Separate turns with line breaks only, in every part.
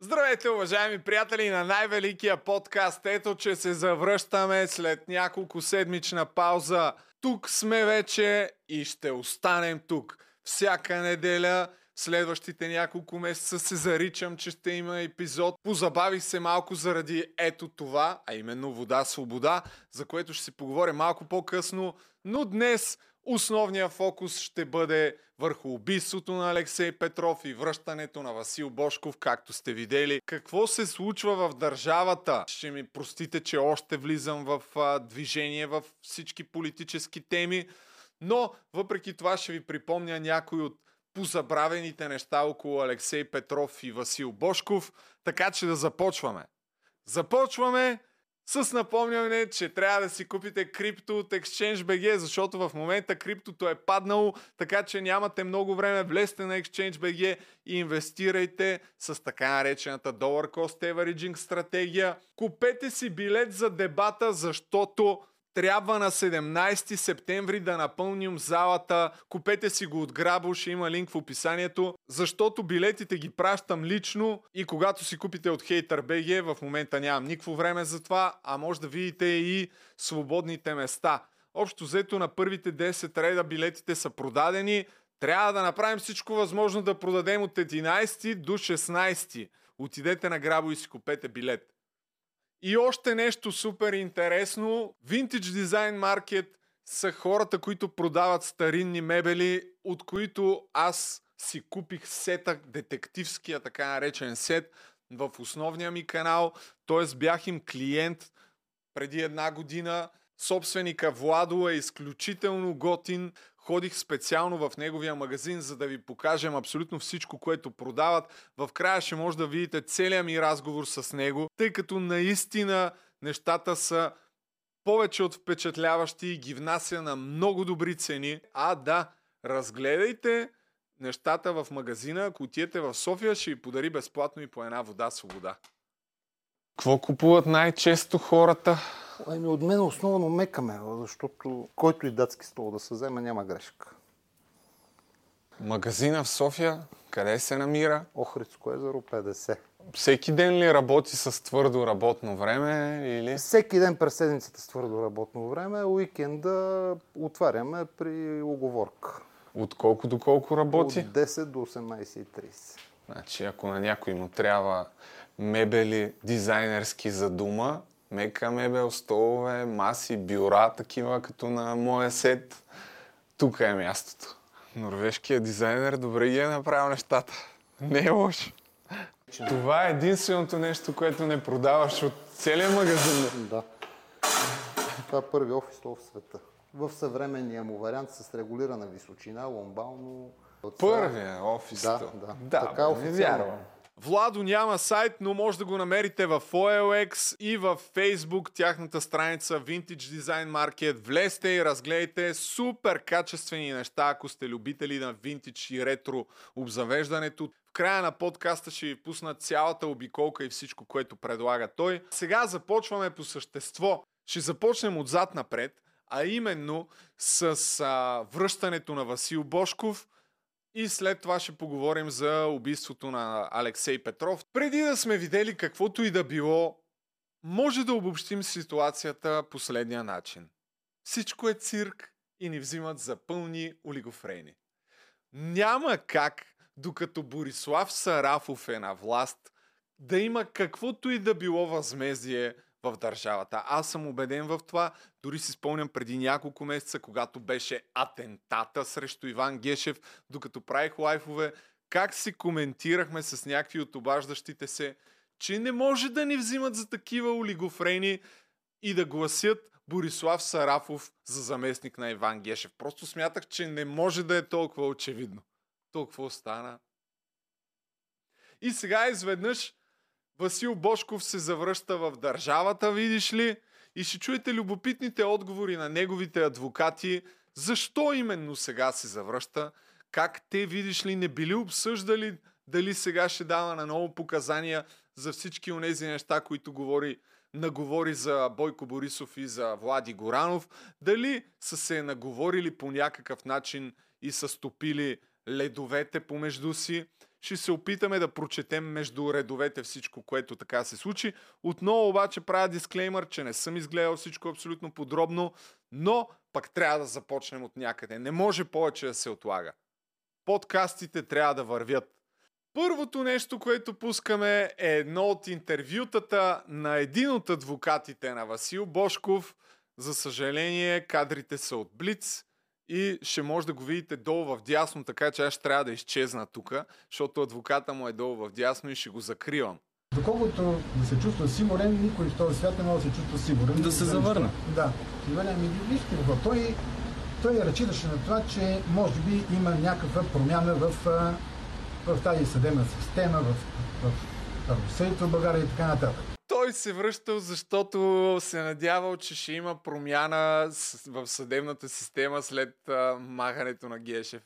Здравейте, уважаеми приятели на най-великия подкаст. Ето, че се завръщаме след няколко седмична пауза. Тук сме вече и ще останем тук. Всяка неделя следващите няколко месеца се заричам, че ще има епизод. Позабавих се малко заради ето това, а именно вода, свобода, за което ще си поговоря малко по-късно. Но днес Основният фокус ще бъде върху убийството на Алексей Петров и връщането на Васил Бошков, както сте видели. Какво се случва в държавата? Ще ми простите, че още влизам в а, движение в всички политически теми, но въпреки това ще ви припомня някои от позабравените неща около Алексей Петров и Васил Бошков, така че да започваме. Започваме с напомняне, че трябва да си купите крипто от ExchangeBG, защото в момента криптото е паднало, така че нямате много време. Влезте на ExchangeBG и инвестирайте с така наречената Dollar Cost Averaging стратегия. Купете си билет за дебата, защото трябва на 17 септември да напълним залата. Купете си го от Грабо, ще има линк в описанието, защото билетите ги пращам лично и когато си купите от HaterBG, в момента нямам никакво време за това, а може да видите и свободните места. Общо взето на първите 10 реда билетите са продадени. Трябва да направим всичко възможно да продадем от 11 до 16. Отидете на Грабо и си купете билет. И още нещо супер интересно. Vintage Design Market са хората, които продават старинни мебели, от които аз си купих сета, детективския така наречен сет в основния ми канал. Т.е. бях им клиент преди една година. Собственика Владо е изключително готин. Ходих специално в неговия магазин, за да ви покажем абсолютно всичко, което продават. В края ще може да видите целият ми разговор с него, тъй като наистина нещата са повече от впечатляващи и ги внася на много добри цени. А да, разгледайте нещата в магазина. Ако отидете в София, ще ви подари безплатно и по една вода свобода. Какво купуват най-често хората?
Ами от мен основно мекаме, защото който и датски стол да се вземе, няма грешка.
Магазина в София, къде се намира?
Охридско езеро 50.
Всеки ден ли работи с твърдо работно време или?
Всеки ден през седмицата с твърдо работно време, уикенда отваряме при оговорка.
От колко до колко работи?
От 10 до 18.30.
Значи, ако на някой му трябва мебели дизайнерски за дума, мека мебел, столове, маси, бюра, такива като на моя сет. Тук е мястото. Норвежкият дизайнер добре ги е направил нещата. Не е лошо. Това е единственото нещо, което не продаваш от целия магазин.
Да. Това е първи офис в света. В съвременния му вариант с регулирана височина, ломбално.
Първия офис
Да, да.
да
Така
бе, не
официално.
вярвам. Владо няма сайт, но може да го намерите в OLX и в Facebook, тяхната страница Vintage Design Market. Влезте и разгледайте супер качествени неща, ако сте любители на винтидж и ретро обзавеждането. В края на подкаста ще ви пусна цялата обиколка и всичко, което предлага той. Сега започваме по същество. Ще започнем отзад напред, а именно с а, връщането на Васил Бошков – и след това ще поговорим за убийството на Алексей Петров. Преди да сме видели каквото и да било, може да обобщим ситуацията последния начин. Всичко е цирк и ни взимат за пълни олигофрени. Няма как, докато Борислав Сарафов е на власт, да има каквото и да било възмездие в държавата. Аз съм убеден в това. Дори си спомням преди няколко месеца, когато беше атентата срещу Иван Гешев, докато правих лайфове, как си коментирахме с някакви от обаждащите се, че не може да ни взимат за такива олигофрени и да гласят Борислав Сарафов за заместник на Иван Гешев. Просто смятах, че не може да е толкова очевидно. Толкова остана. И сега изведнъж Васил Бошков се завръща в държавата, видиш ли, и ще чуете любопитните отговори на неговите адвокати, защо именно сега се завръща, как те, видиш ли, не били обсъждали дали сега ще дава на ново показания за всички онези неща, които говори, наговори за Бойко Борисов и за Влади Горанов, дали са се наговорили по някакъв начин и са стопили ледовете помежду си. Ще се опитаме да прочетем между редовете всичко, което така се случи. Отново обаче правя дисклеймър, че не съм изгледал всичко абсолютно подробно, но пък трябва да започнем от някъде. Не може повече да се отлага. Подкастите трябва да вървят. Първото нещо, което пускаме е едно от интервютата на един от адвокатите на Васил Бошков. За съжаление, кадрите са от Блиц и ще може да го видите долу в дясно, така че аз ще трябва да изчезна тук, защото адвоката му е долу в дясно и ще го закривам.
Доколкото да се чувства сигурен, никой в този свят не може да се чувства сигурен.
Да се завърне.
Да. И валя ми вижте какво. Той, той разчиташе на това, че може би има някаква промяна в, в тази съдебна система, в, в правосъдието в България и така нататък.
Той се връщал, защото се надявал, че ще има промяна в съдебната система след а, махането на Гешев.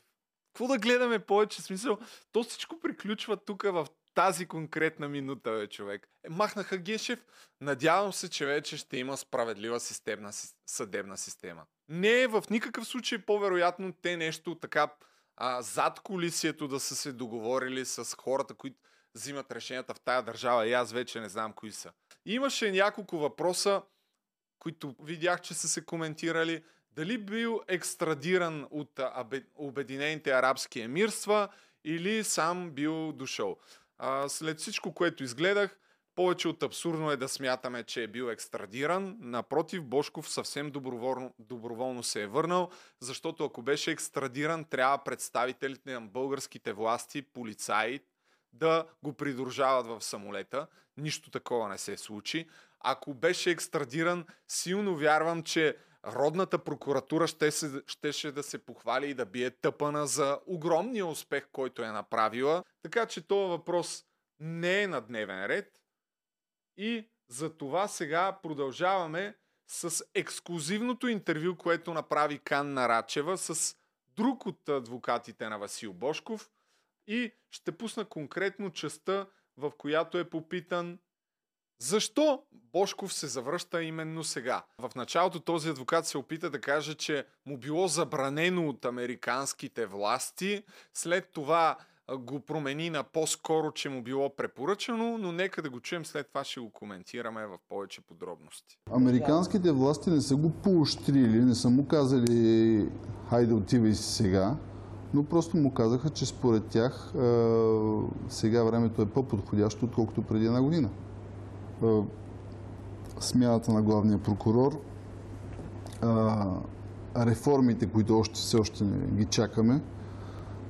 Какво да гледаме повече? Смисъл, то всичко приключва тук в тази конкретна минута, бе, човек. Е, махнаха Гешев. Надявам се, че вече ще има справедлива системна, съдебна система. Не е в никакъв случай по-вероятно те нещо така а, зад колисието да са се договорили с хората, които взимат решенията в тая държава и аз вече не знам кои са. Имаше няколко въпроса, които видях, че са се коментирали. Дали бил екстрадиран от Обединените арабски емирства или сам бил дошъл. А, след всичко, което изгледах, повече от абсурдно е да смятаме, че е бил екстрадиран. Напротив, Бошков съвсем доброволно, доброволно се е върнал, защото ако беше екстрадиран, трябва представителите на българските власти, полицаи, да го придружават в самолета. Нищо такова не се случи. Ако беше екстрадиран, силно вярвам, че родната прокуратура ще се, щеше да се похвали и да бие тъпана за огромния успех, който е направила. Така че този въпрос не е на дневен ред. И за това сега продължаваме с ексклюзивното интервю, което направи Кан Нарачева с друг от адвокатите на Васил Бошков – и ще пусна конкретно частта, в която е попитан защо Бошков се завръща именно сега? В началото този адвокат се опита да каже, че му било забранено от американските власти, след това го промени на по-скоро, че му било препоръчано, но нека да го чуем, след това ще го коментираме в повече подробности.
Американските власти не са го поощрили, не са му казали хайде отивай си сега, но просто му казаха, че според тях сега времето е по-подходящо, отколкото преди една година. Смяната на главния прокурор, реформите, които още все още ги чакаме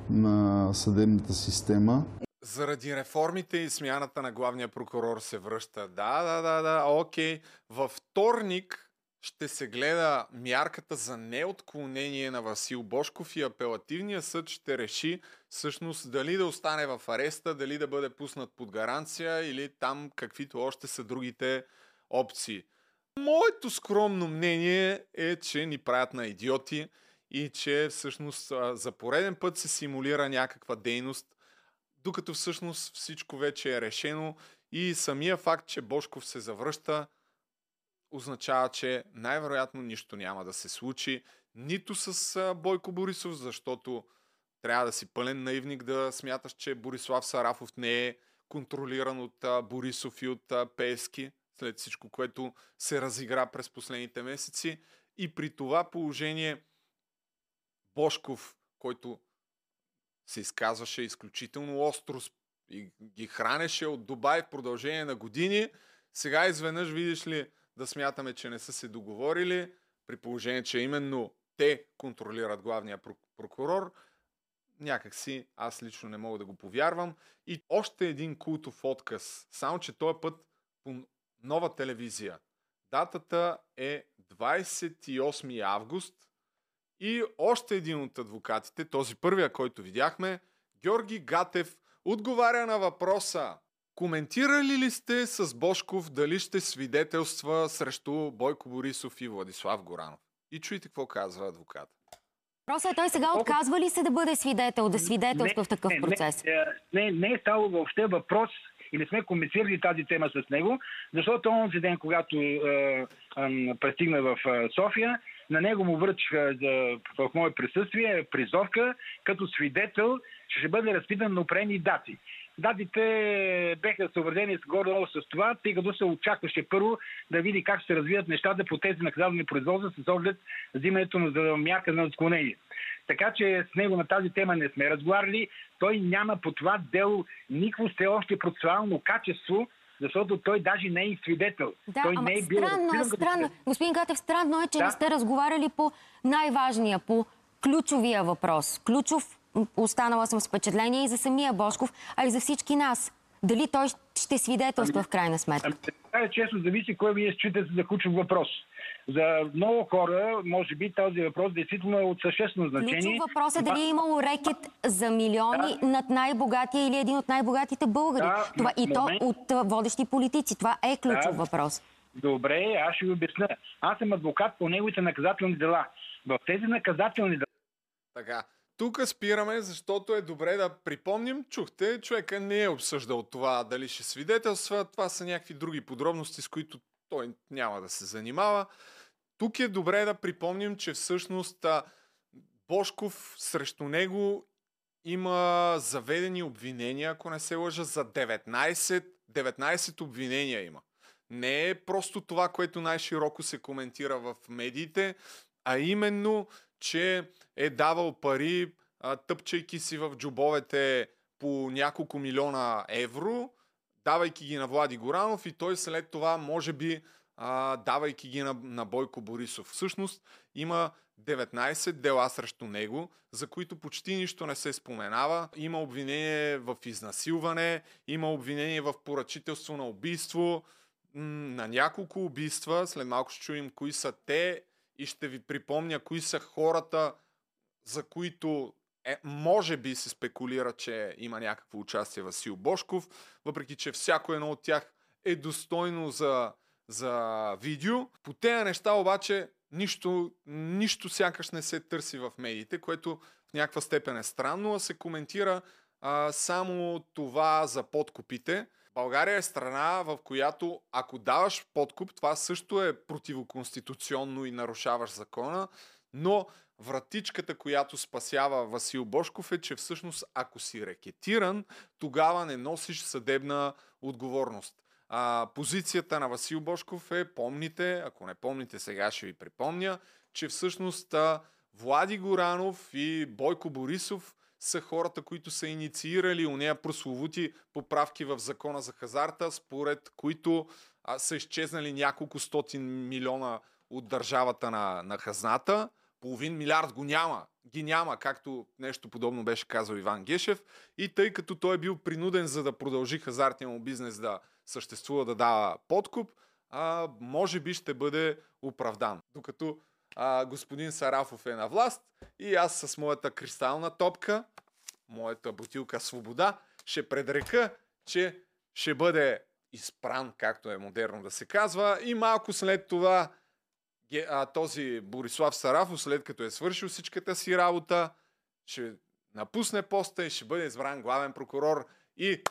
на съдебната система.
Заради реформите и смяната на главния прокурор се връща. Да, да, да, да, окей. Във вторник ще се гледа мярката за неотклонение на Васил Бошков и апелативния съд ще реши всъщност дали да остане в ареста, дали да бъде пуснат под гаранция или там каквито още са другите опции. Моето скромно мнение е, че ни правят на идиоти и че всъщност за пореден път се симулира някаква дейност, докато всъщност всичко вече е решено и самия факт, че Бошков се завръща, означава, че най-вероятно нищо няма да се случи, нито с Бойко Борисов, защото трябва да си пълен наивник да смяташ, че Борислав Сарафов не е контролиран от Борисов и от Пески, след всичко, което се разигра през последните месеци. И при това положение Бошков, който се изказваше изключително остро и ги хранеше от Дубай в продължение на години, сега изведнъж видиш ли да смятаме, че не са се договорили, при положение, че именно те контролират главния прокурор, някак си аз лично не мога да го повярвам. И още един култов отказ, само че този път по нова телевизия. Датата е 28 август и още един от адвокатите, този първия, който видяхме, Георги Гатев, отговаря на въпроса Коментирали ли сте с Бошков дали ще свидетелства срещу Бойко Борисов и Владислав Горанов? И чуйте какво казва адвокат.
Въпросът е той сега отказва ли се да бъде свидетел, да свидетелства не, в такъв
не,
процес?
Не, не, не е стало въобще въпрос или сме коментирали тази тема с него, защото онзи ден, когато е, е, пристигна в София, на него му връчиха за, в мое присъствие призовка като свидетел, че ще бъде разпитан на определени дати. Датите беха съобразени с горе с това, тъй като се очакваше първо да види как се развият нещата по тези наказателни производства с оглед взимането на мярка на отклонение. Така че с него на тази тема не сме разговаряли. Той няма по това дело никакво все още процесуално качество, защото той даже не е и свидетел.
Да,
той
ама
не е бил
странно е, странно.
свидетел.
Господин Гатев, странно е, че
Да.
не сте разговаряли по най-важния, по ключовия въпрос. Ключов, останала съм с впечатление и за самия Бошков, а и за всички нас. Дали той ще свидетелства в крайна сметка?
Ами, така е често зависи кой вие считате за ключов въпрос. За много хора, може би, този въпрос действително е от съществено значение.
Ключов въпрос е дали е имало рекет за милиони над най-богатия или един от най-богатите българи.
Да,
Това, и то
момент.
от а, водещи политици. Това е ключов
Да.
въпрос.
Добре, аз ще ви обясня. Аз съм адвокат по неговите наказателни дела. В тези наказателни дела
Така. Тук спираме, защото е добре да припомним. Чухте, човека не е обсъждал това дали ще свидетелства. Това са някакви други подробности, с които той няма да се занимава. Тук е добре да припомним, че всъщност Бошков срещу него има заведени обвинения, ако не се лъжа, за 19, 19 обвинения има. Не е просто това, което най-широко се коментира в медиите, а именно, че е давал пари, а, тъпчайки си в джобовете по няколко милиона евро, давайки ги на Влади Горанов и той след това, може би, а, давайки ги на, на Бойко Борисов. Всъщност има 19 дела срещу него, за които почти нищо не се споменава. Има обвинение в изнасилване, има обвинение в поръчителство на убийство, на няколко убийства. След малко ще чуем кои са те и ще ви припомня кои са хората, за които е, може би се спекулира, че има някакво участие Васил Бошков, въпреки че всяко едно от тях е достойно за, за видео. По тези неща обаче нищо, нищо сякаш не се търси в медиите, което в някаква степен е странно, а се коментира а, само това за подкупите. България е страна, в която ако даваш подкуп, това също е противоконституционно и нарушаваш закона, но вратичката, която спасява Васил Бошков е, че всъщност ако си рекетиран, тогава не носиш съдебна отговорност. А, позицията на Васил Бошков е, помните, ако не помните сега ще ви припомня, че всъщност Влади Горанов и Бойко Борисов са хората, които са инициирали уния прословути поправки в закона за хазарта, според които а, са изчезнали няколко стотин милиона от държавата на, на хазната. Половин милиард го няма. Ги няма, както нещо подобно беше казал Иван Гешев. И тъй като той е бил принуден за да продължи хазартния му бизнес да съществува, да дава подкуп, а, може би ще бъде оправдан. Докато а, господин Сарафов е на власт и аз с моята кристална топка, моята бутилка свобода, ще предрека, че ще бъде изпран, както е модерно да се казва, и малко след това този Борислав Сарафов, след като е свършил всичката си работа, ще напусне поста и ще бъде избран главен прокурор и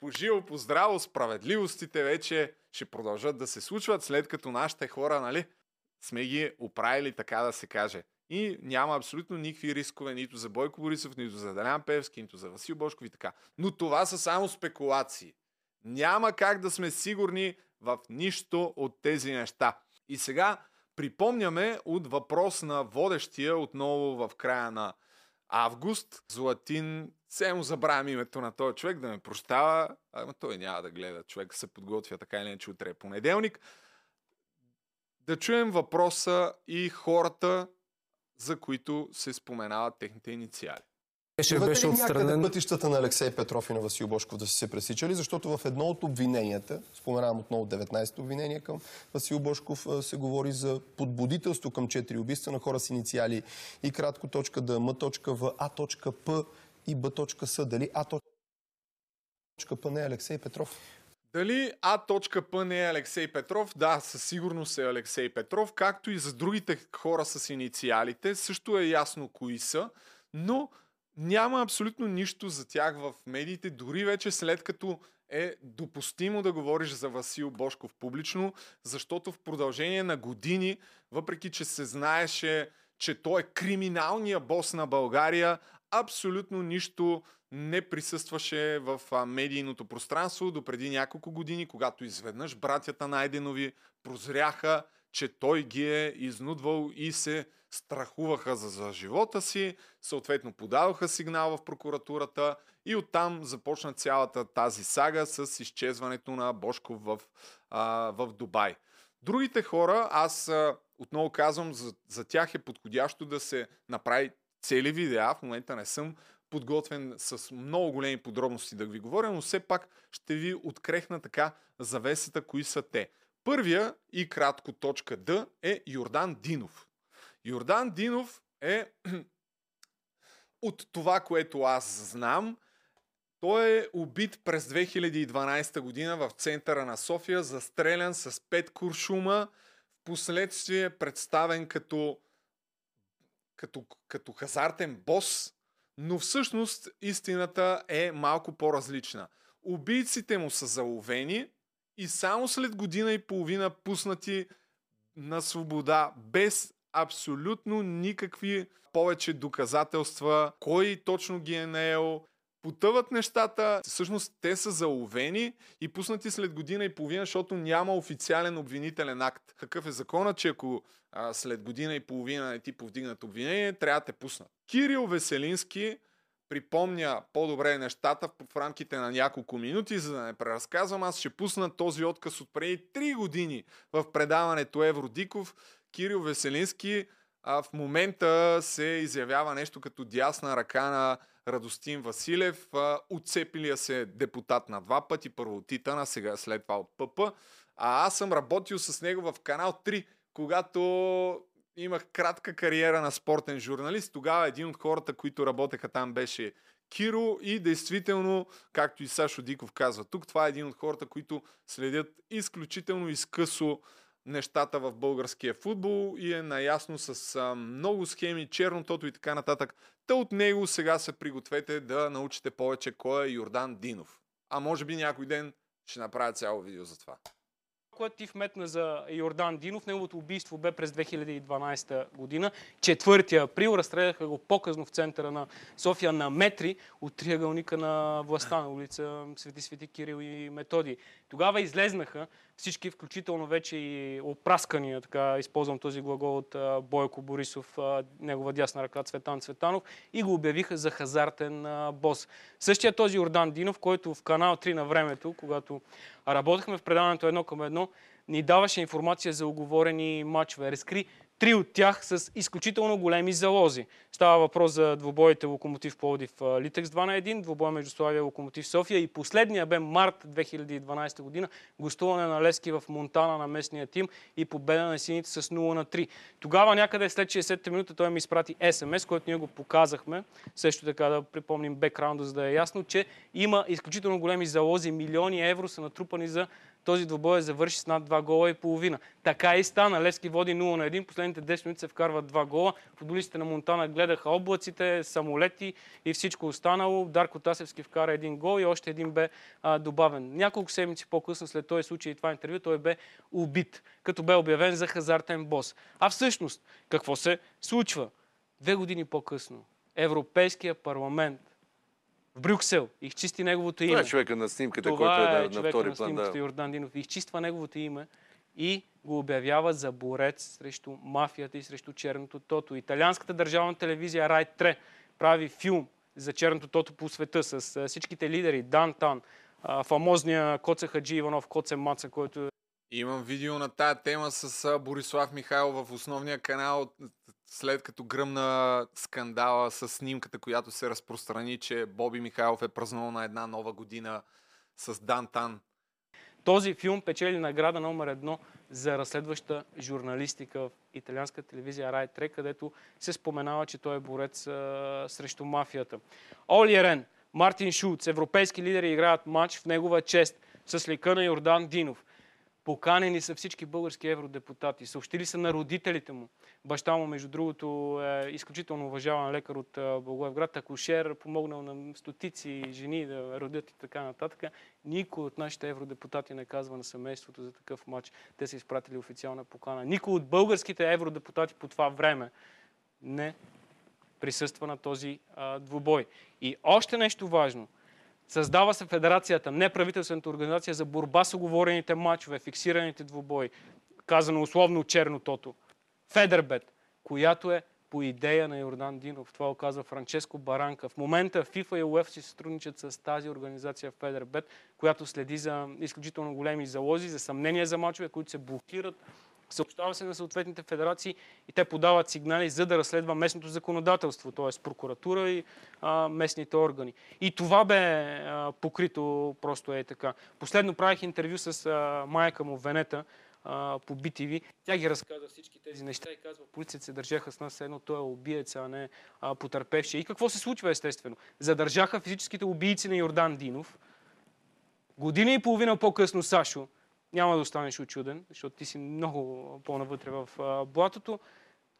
по живо, по здраво, справедливостите вече ще продължат да се случват, след като нашите хора, нали, сме ги оправили, така да се каже. И няма абсолютно никакви рискове нито за Бойко Борисов, нито за Делян Певски, нито за Васил Бошков и така. Но това са само спекулации. Няма как да сме сигурни в нищо от тези неща. И сега припомняме от въпрос на водещия отново в края на август. Златин, все му забравям името на този човек, да ме прощава, ама той няма да гледа. Човек се подготвя така или иначе утре е понеделник. Да чуем въпроса и хората, за които се споменават техните инициали.
Беше, беше отстранен.
пътищата на Алексей Петров и на Васил Бошков да са се пресичали, защото в едно от обвиненията, споменавам отново 19-то обвинение към Васил Бошков, се говори за подбудителство към четири убийства на хора с инициали и кратко точка Д, М точка В, А точка П и Б точка С. Дали А точка П не е Алексей Петров?
Дали А.П не е Алексей Петров? Да, със сигурност е Алексей Петров, както и за другите хора с инициалите. Също е ясно кои са, но няма абсолютно нищо за тях в медиите, дори вече след като е допустимо да говориш за Васил Бошков публично, защото в продължение на години, въпреки че се знаеше, че той е криминалният бос на България, абсолютно нищо не присъстваше в медийното пространство до преди няколко години, когато изведнъж братята Найденови прозряха, че той ги е изнудвал и се страхуваха за, за живота си, съответно подадоха сигнал в прокуратурата и оттам започна цялата тази сага с изчезването на Бошков в, а, в Дубай. Другите хора, аз отново казвам, за, за тях е подходящо да се направи цели видеа. В момента не съм подготвен с много големи подробности да ви говоря, но все пак ще ви открехна така завесата, кои са те. Първия и кратко точка Д е Йордан Динов. Йордан Динов е от това, което аз знам, той е убит през 2012 година в центъра на София, застрелян с пет куршума, в последствие представен като, като, като хазартен бос, но всъщност истината е малко по-различна. Убийците му са заловени и само след година и половина пуснати на свобода, без абсолютно никакви повече доказателства, кой точно ги е наел, потъват нещата. Всъщност те са заловени и пуснати след година и половина, защото няма официален обвинителен акт. Какъв е закона, че ако а, след година и половина не ти повдигнат обвинение, трябва да те пуснат. Кирил Веселински припомня по-добре нещата в рамките на няколко минути, за да не преразказвам. Аз ще пусна този отказ от преди 3 години в предаването Евродиков. Кирил Веселински а, в момента се изявява нещо като дясна ръка на Радостин Василев, отцепилия се депутат на два пъти, първо от Титана, сега след това от ПП. А аз съм работил с него в канал 3, когато имах кратка кариера на спортен журналист. Тогава един от хората, които работеха там беше Киро и действително, както и Сашо Диков казва тук, това е един от хората, които следят изключително изкъсо нещата в българския футбол и е наясно с а, много схеми, чернотото и така нататък. Та от него сега се пригответе да научите повече кой е Йордан Динов. А може би някой ден ще направя цяло видео за това
което ти вметна за Йордан Динов, неговото убийство бе през 2012 година. 4 април разстреляха го по-късно в центъра на София на метри от триъгълника на властта на улица Свети Свети Кирил и Методи. Тогава излезнаха всички, включително вече и опраскания, така използвам този глагол от Бойко Борисов, негова дясна ръка Цветан Цветанов, и го обявиха за хазартен бос. Същия този Ордан Динов, който в канал 3 на времето, когато работехме в предаването едно към едно, ни даваше информация за оговорени матчове. Разкри Три от тях с изключително големи залози. Става въпрос за двубоите Локомотив Плодив Литекс 2 на 1, двубой между Славия Локомотив София и последния бе март 2012 година, гостуване на Лески в Монтана на местния тим и победа на сините с 0 на 3. Тогава някъде след 60-та минута той ми изпрати СМС, който ние го показахме. Също така да припомним бекграунда, за да е ясно, че има изключително големи залози, милиони евро са натрупани за този двобой завърши с над 2 гола и половина. Така и стана. Левски води 0 на 1. Последните 10 минути се вкарват 2 гола. Футболистите на Монтана гледаха облаците, самолети и всичко останало. Дарко Тасевски вкара един гол и още един бе а, добавен. Няколко седмици по-късно след този случай и това интервю той бе убит, като бе обявен за хазартен бос. А всъщност, какво се случва? Две години по-късно Европейския парламент в Брюксел, изчисти неговото име. Това
е човека на снимката,
Това
който е,
е
на, втори
на
план.
снимката
Да.
Йордан Динов. Изчиства неговото име и го обявява за борец срещу мафията и срещу черното тото. Италианската държавна телевизия Рай 3 прави филм за черното тото по света с всичките лидери. Дан Тан, фамозния Коце Хаджи Иванов, Коце Маца, който е
Имам видео на тая тема с Борислав Михайлов в основния канал, след като гръмна скандала с снимката, която се разпространи, че Боби Михайлов е празнувал на една нова година с Дантан.
Този филм печели награда номер едно за разследваща журналистика в италианска телевизия Рай 3, където се споменава, че той е борец а, срещу мафията. Оли Рен, Мартин Шулц, европейски лидери играят матч в негова чест с лика на Йордан Динов. Поканени са всички български евродепутати. Съобщили са на родителите му. Баща му, между другото, е изключително уважаван лекар от Благоевград, акушер, помогнал на стотици жени да родят и така нататък. Никой от нашите евродепутати не казва на семейството за такъв матч. Те са изпратили официална покана. Никой от българските евродепутати по това време не присъства на този а, двубой. И още нещо важно. Създава се Федерацията, неправителствената организация за борба с оговорените матчове, фиксираните двубои, казано условно чернотото. Федербет, която е по идея на Йордан Динов. Това го Франческо Баранка. В момента FIFA и УЕФ си сътрудничат с тази организация Федербет, която следи за изключително големи залози, за съмнения за мачове, които се блокират съобщава се на съответните федерации и те подават сигнали за да разследва местното законодателство, т.е. прокуратура и а, местните органи. И това бе а, покрито просто е така. Последно правих интервю с а, майка му Венета, по BTV. Тя ги разказа всички тези неща и казва, полицията се държаха с нас, едно той е убиец, а не а, потърпевши. И какво се случва естествено? Задържаха физическите убийци на Йордан Динов. Година и половина по-късно Сашо няма да останеш очуден, защото ти си много по-навътре в блатото.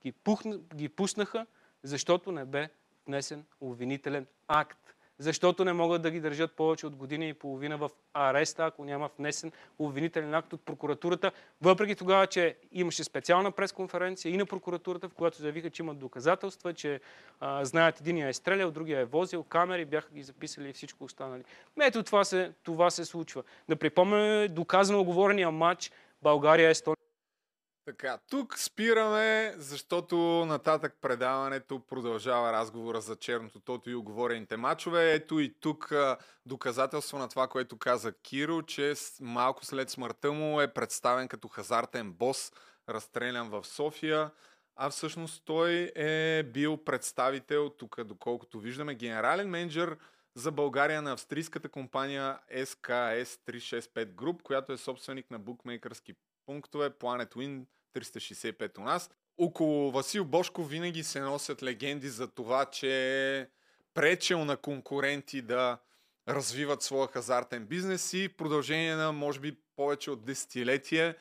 Ги, пухна, ги пуснаха, защото не бе внесен обвинителен акт. Защото не могат да ги държат повече от година и половина в ареста, ако няма внесен обвинителен акт от прокуратурата, въпреки тогава, че имаше специална пресконференция и на прокуратурата, в която заявиха, че имат доказателства, че а, знаят единия е стрелял, другия е возил, камери, бяха ги записали и всичко останали. Ето това се, това се случва. Да припомняме доказано оговорения матч България-Естония
така, тук спираме, защото нататък предаването продължава разговора за черното тото и оговорените мачове. Ето и тук доказателство на това, което каза Киро, че малко след смъртта му е представен като хазартен бос, разстрелян в София. А всъщност той е бил представител, тук доколкото виждаме, генерален менеджер за България на австрийската компания SKS 365 Group, която е собственик на букмейкърски пунктове, Planet Win 365 у нас. Около Васил Бошко винаги се носят легенди за това, че е пречел на конкуренти да развиват своя хазартен бизнес и в продължение на може би повече от десетилетия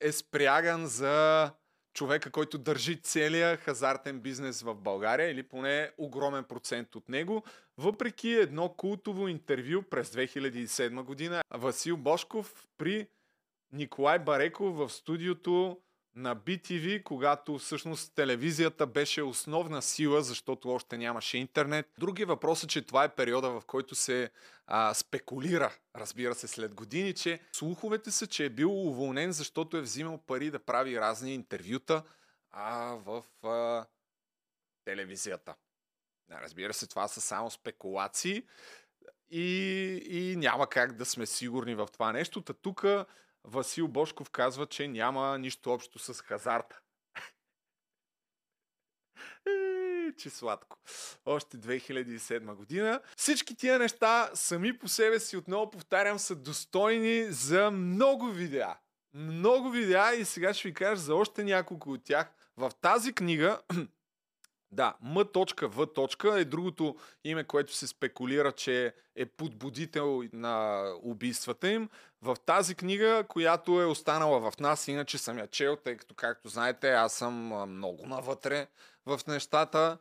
е спряган за човека, който държи целия хазартен бизнес в България или поне огромен процент от него. Въпреки едно култово интервю през 2007 година, Васил Бошков при Николай Бареков в студиото на BTV, когато всъщност телевизията беше основна сила, защото още нямаше интернет. Други въпрос е, че това е периода, в който се а, спекулира, разбира се, след години, че слуховете са, че е бил уволнен, защото е взимал пари да прави разни интервюта а, в а, телевизията. Разбира се, това са само спекулации и, и няма как да сме сигурни в това нещо. Та тук Васил Бошков казва, че няма нищо общо с хазарта. Е, че сладко. Още 2007 година. Всички тия неща сами по себе си, отново повтарям, са достойни за много видеа. Много видеа и сега ще ви кажа за още няколко от тях. В тази книга да, М.В. е другото име, което се спекулира, че е подбудител на убийствата им. В тази книга, която е останала в нас, иначе съм я чел, тъй като, както знаете, аз съм много навътре в нещата,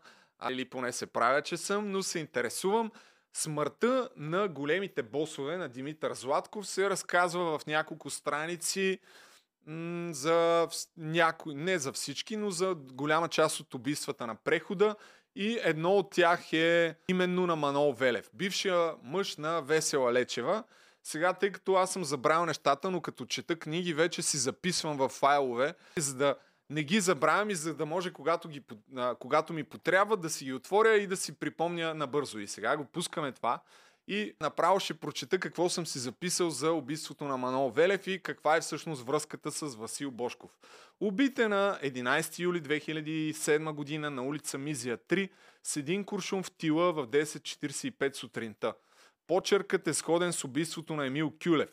или поне се правя, че съм, но се интересувам. Смъртта на големите босове на Димитър Златков се разказва в няколко страници за някои, не за всички, но за голяма част от убийствата на прехода. И едно от тях е именно на Манол Велев, бившия мъж на Весела Лечева. Сега, тъй като аз съм забравил нещата, но като чета книги, вече си записвам в файлове, за да не ги забравям и за да може, когато, ги, когато ми потрябва, да си ги отворя и да си припомня набързо. И сега го пускаме това и направо ще прочета какво съм си записал за убийството на Манол Велев и каква е всъщност връзката с Васил Бошков. Убит е на 11 юли 2007 година на улица Мизия 3 с един куршум в тила в 10.45 сутринта. Почеркът е сходен с убийството на Емил Кюлев.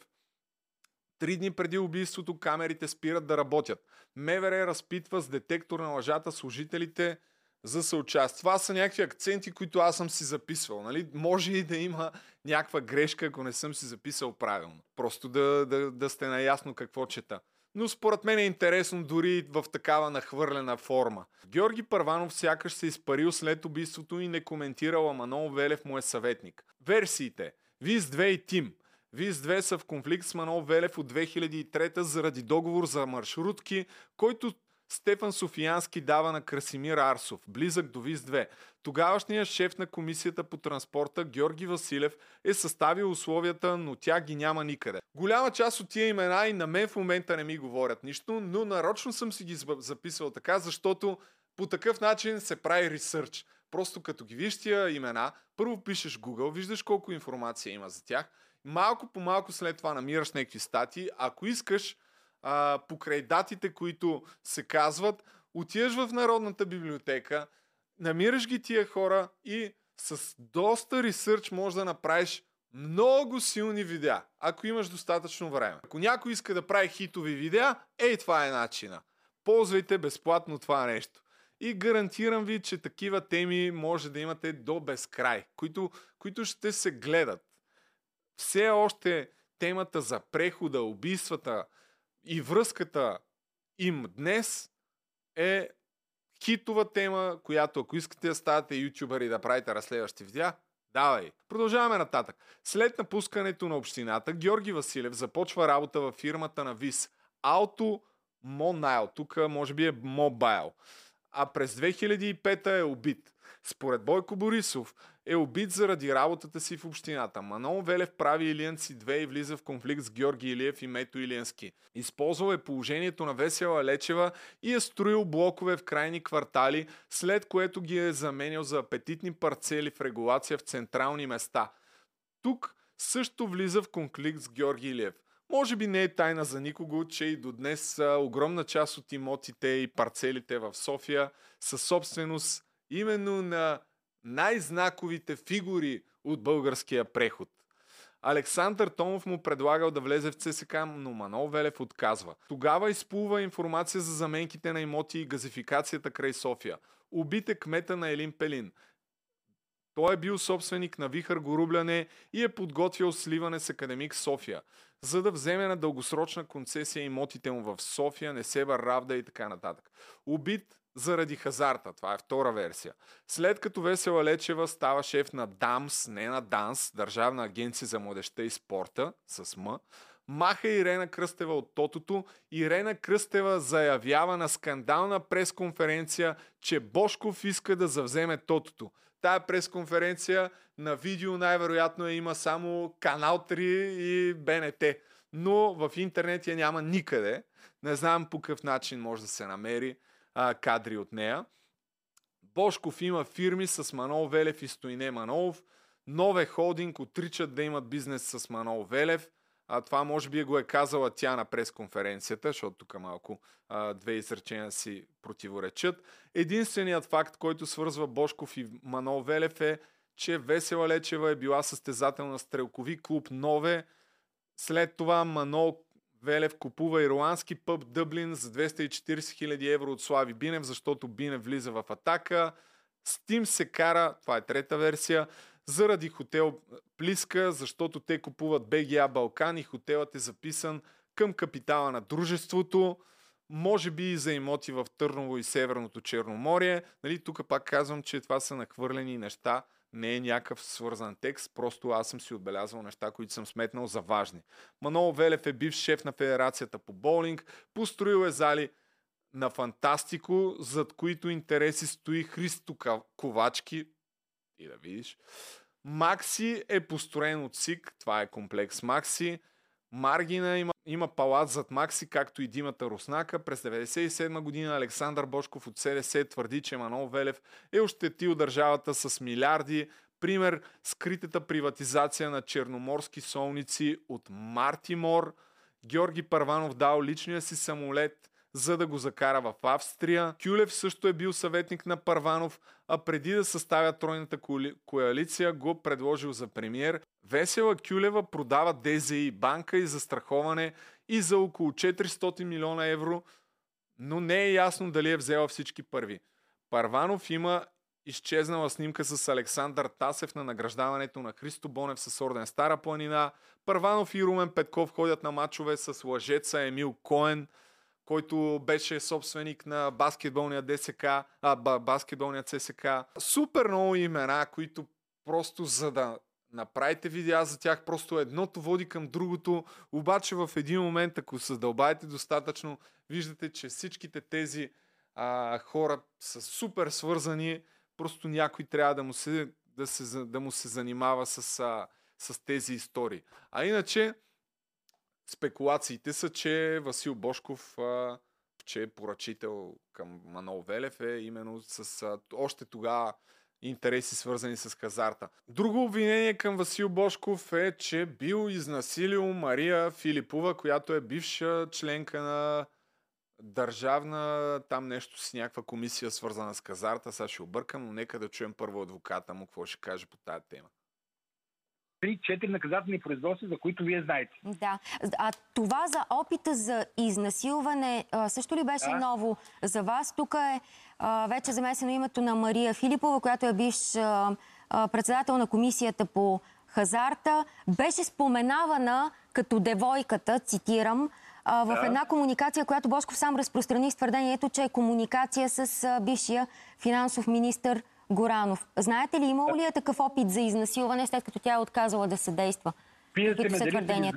Три дни преди убийството камерите спират да работят. МВР разпитва с детектор на лъжата служителите за съучастие. Това са някакви акценти, които аз съм си записвал. Нали? Може и да има някаква грешка, ако не съм си записал правилно. Просто да, да, да сте наясно какво чета. Но според мен е интересно дори в такава нахвърлена форма. Георги Първанов сякаш се изпарил след убийството и не коментирал, а Манол Велев му е съветник. Версиите. Виз 2 и Тим. Виз 2 са в конфликт с Манол Велев от 2003 заради договор за маршрутки, който Стефан Софиянски дава на Красимир Арсов, близък до ВИЗ-2. Тогавашният шеф на комисията по транспорта Георги Василев е съставил условията, но тя ги няма никъде. Голяма част от тия имена и на мен в момента не ми говорят нищо, но нарочно съм си ги записал така, защото по такъв начин се прави ресърч. Просто като ги виж тия имена, първо пишеш Google, виждаш колко информация има за тях, малко по малко след това намираш някакви статии. Ако искаш, а, покрай датите, които се казват, отиваш в Народната библиотека, намираш ги тия хора и с доста ресърч можеш да направиш много силни видеа, ако имаш достатъчно време. Ако някой иска да прави хитови видеа, ей това е начина. Ползвайте безплатно това нещо. И гарантирам ви, че такива теми може да имате до безкрай, които, които ще се гледат. Все още темата за прехода, убийствата, и връзката им днес е хитова тема, която ако искате да ставате ютубър и да правите разследващи видеа, давай. Продължаваме нататък. След напускането на общината, Георги Василев започва работа във фирмата на ВИС. Auto Monile. Тук може би е Mobile. А през 2005 е убит. Според Бойко Борисов, е убит заради работата си в общината. Манол Велев прави Илиянци 2 и влиза в конфликт с Георги Илиев и Мето Илиянски. Използвал е положението на Весела Лечева и е строил блокове в крайни квартали, след което ги е заменял за апетитни парцели в регулация в централни места. Тук също влиза в конфликт с Георги Илиев. Може би не е тайна за никого, че и до днес огромна част от имотите и парцелите в София са собственост именно на най-знаковите фигури от българския преход. Александър Томов му предлагал да влезе в ЦСК, но Манол Велев отказва. Тогава изплува информация за заменките на имоти и газификацията край София. Убит е кмета на Елин Пелин. Той е бил собственик на Вихър Горубляне и е подготвил сливане с Академик София, за да вземе на дългосрочна концесия имотите му в София, Несеба, Равда и така нататък. Убит заради хазарта. Това е втора версия. След като Весела Лечева става шеф на ДАМС, не на ДАНС, Държавна агенция за младеща и спорта, с М, маха Ирена Кръстева от Тотото. Ирена Кръстева заявява на скандална пресконференция, че Бошков иска да завземе Тотото. Тая пресконференция на видео най-вероятно е има само Канал 3 и БНТ. Но в интернет я няма никъде. Не знам по какъв начин може да се намери а, кадри от нея. Бошков има фирми с Манол Велев и Стоине Манолов. Нове Холдинг отричат да имат бизнес с Манол Велев. А това може би го е казала тя на пресконференцията, защото тук малко а, две изречения си противоречат. Единственият факт, който свързва Бошков и Манол Велев е, че Весела Лечева е била състезател на стрелкови клуб Нове. След това Манол Велев купува ирландски пъб Дъблин за 240 000 евро от Слави Бинев, защото Бинев влиза в атака. С Тим се кара, това е трета версия, заради хотел Плиска, защото те купуват БГА Балкан и хотелът е записан към капитала на дружеството. Може би и за имоти в Търново и Северното Черноморие. Нали, тук пак казвам, че това са нахвърлени неща, не е някакъв свързан текст, просто аз съм си отбелязал неща, които съм сметнал за важни. Манол Велев е бивш шеф на Федерацията по боулинг, построил е зали на Фантастико, зад които интереси стои Христо Ковачки. И да видиш. Макси е построен от СИК, това е комплекс Макси. Маргина има, има палат зад Макси, както и Димата Руснака. През 1997 година Александър Бошков от СДС твърди, че Манол Велев е ощетил държавата с милиарди. Пример – скритата приватизация на черноморски солници от Мартимор. Георги Парванов дал личния си самолет за да го закара в Австрия. Кюлев също е бил съветник на Парванов, а преди да съставя тройната коалиция го предложил за премьер. Весела Кюлева продава ДЗИ банка и застраховане и за около 400 милиона евро, но не е ясно дали е взела всички първи. Парванов има изчезнала снимка с Александър Тасев на награждаването на Христо Бонев с орден Стара планина. Първанов и Румен Петков ходят на матчове с лъжеца Емил Коен, който беше собственик на баскетболния ДСК, а, ба, баскетболния ЦСК. Супер много имена, които просто за да направите видеа за тях, просто едното води към другото, обаче в един момент, ако се дълбаете достатъчно, виждате, че всичките тези а, хора са супер свързани, просто някой трябва да му се, да се, да му се занимава с, а, с тези истории. А иначе, спекулациите са, че Васил Бошков, а, че е поръчител към Манол Велев е именно с а, още тогава интереси свързани с хазарта. Друго обвинение към Васил Бошков е, че бил изнасилил Мария Филипова, която е бивша членка на държавна, там нещо с някаква комисия свързана с казарта, сега ще объркам, но нека да чуем първо адвоката му, какво ще каже по тази тема.
Три-четири наказателни производства, за които вие знаете.
Да. А това за опита за изнасилване също ли беше
Да.
ново за вас? Тук е вече замесено името на Мария Филипова, която е бивш председател на комисията по хазарта. Беше споменавана като девойката, цитирам, в
Да.
една комуникация, която Бошков сам разпространи с твърдението, че е комуникация с бившия финансов министр Горанов. Знаете ли, имало ли е такъв опит за изнасилване, след като тя е отказала да съдейства?
Питате ме, дали,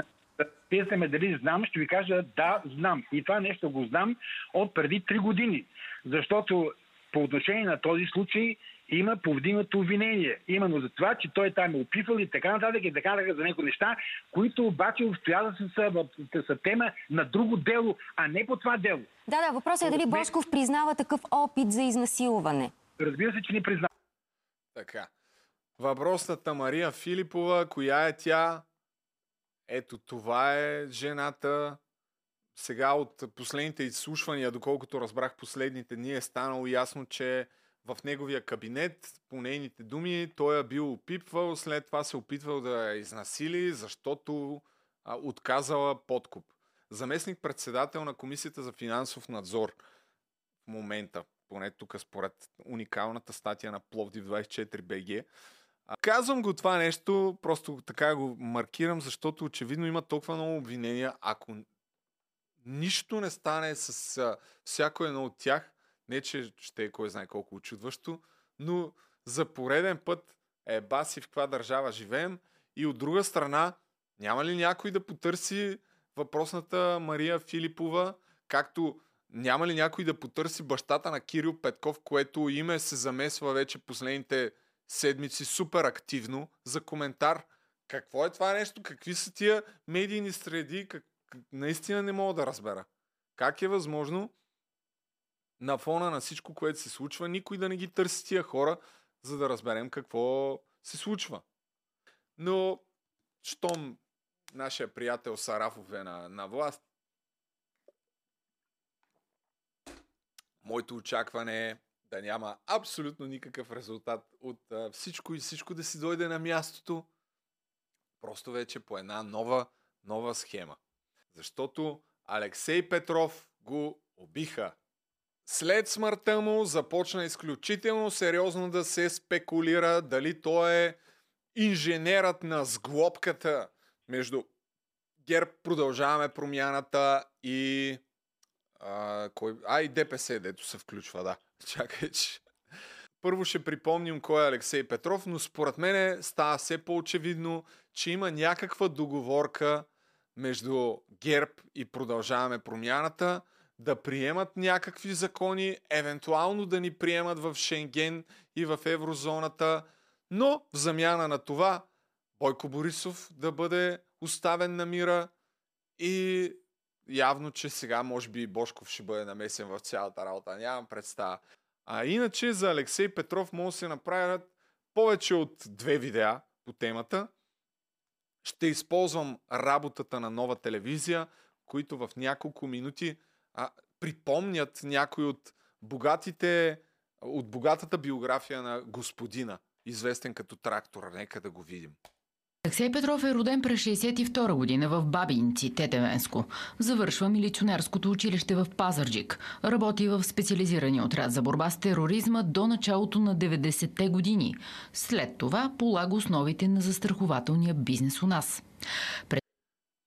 питате ме дали знам, ще ви кажа да, знам. И това нещо го знам от преди три години. Защото по отношение на този случай има повдигнато обвинение. Именно за това, че той там е опипал и така нататък и така нататък за някои неща, които обаче обстоятелства са, са, са тема на друго дело, а не по това дело.
Да, да, въпросът е дали. Бошков признава такъв опит за изнасилване.
Разбира се, че ни признава.
Така. Въпросната Мария Филипова, коя е тя? Ето това е жената. Сега от последните изслушвания, доколкото разбрах последните дни, е станало ясно, че в неговия кабинет, по нейните думи, той е бил опипвал, след това се опитвал да я изнасили, защото а, отказала подкуп. Заместник председател на Комисията за финансов надзор в момента, поне тук според уникалната статия на Пловдив 24 БГ. А, Казвам го това нещо, просто така го маркирам, защото очевидно има толкова много обвинения. Ако нищо не стане с всяко едно от тях, не че ще е кой знае колко очудващо, но за пореден път е баси в каква държава живеем и от друга страна няма ли някой да потърси въпросната Мария Филипова, както няма ли някой да потърси бащата на Кирил Петков, което име се замесва вече последните седмици супер активно за коментар. Какво е това нещо? Какви са тия медийни среди? Как, наистина не мога да разбера. Как е възможно на фона на всичко, което се случва, никой да не ги търси тия хора, за да разберем какво се случва. Но, щом нашия приятел Сарафов е на, на власт, моето очакване е да няма абсолютно никакъв резултат от а, всичко и всичко да си дойде на мястото. Просто вече по една нова, нова схема. Защото Алексей Петров го убиха. След смъртта му започна изключително сериозно да се спекулира дали той е инженерът на сглобката между ГЕРБ продължаваме промяната и а, кой... а и ДПС, дето се включва, да. Чакай, че... Първо ще припомним кой е Алексей Петров, но според мен става все по-очевидно, че има някаква договорка между ГЕРБ и продължаваме промяната да приемат някакви закони, евентуално да ни приемат в Шенген и в еврозоната, но в замяна на това Бойко Борисов да бъде оставен на мира и явно, че сега може би Бошков ще бъде намесен в цялата работа. Нямам представа. А иначе за Алексей Петров може да се направят повече от две видеа по темата. Ще използвам работата на нова телевизия, които в няколко минути а, припомнят някой от богатите, от богатата биография на господина, известен като трактора. Нека да го видим.
Алексей Петров е роден през 62 година в Бабинци, Тетевенско. Завършва милиционерското училище в Пазарджик. Работи в специализирания отряд за борба с тероризма до началото на 90-те години. След това полага основите на застрахователния бизнес у нас.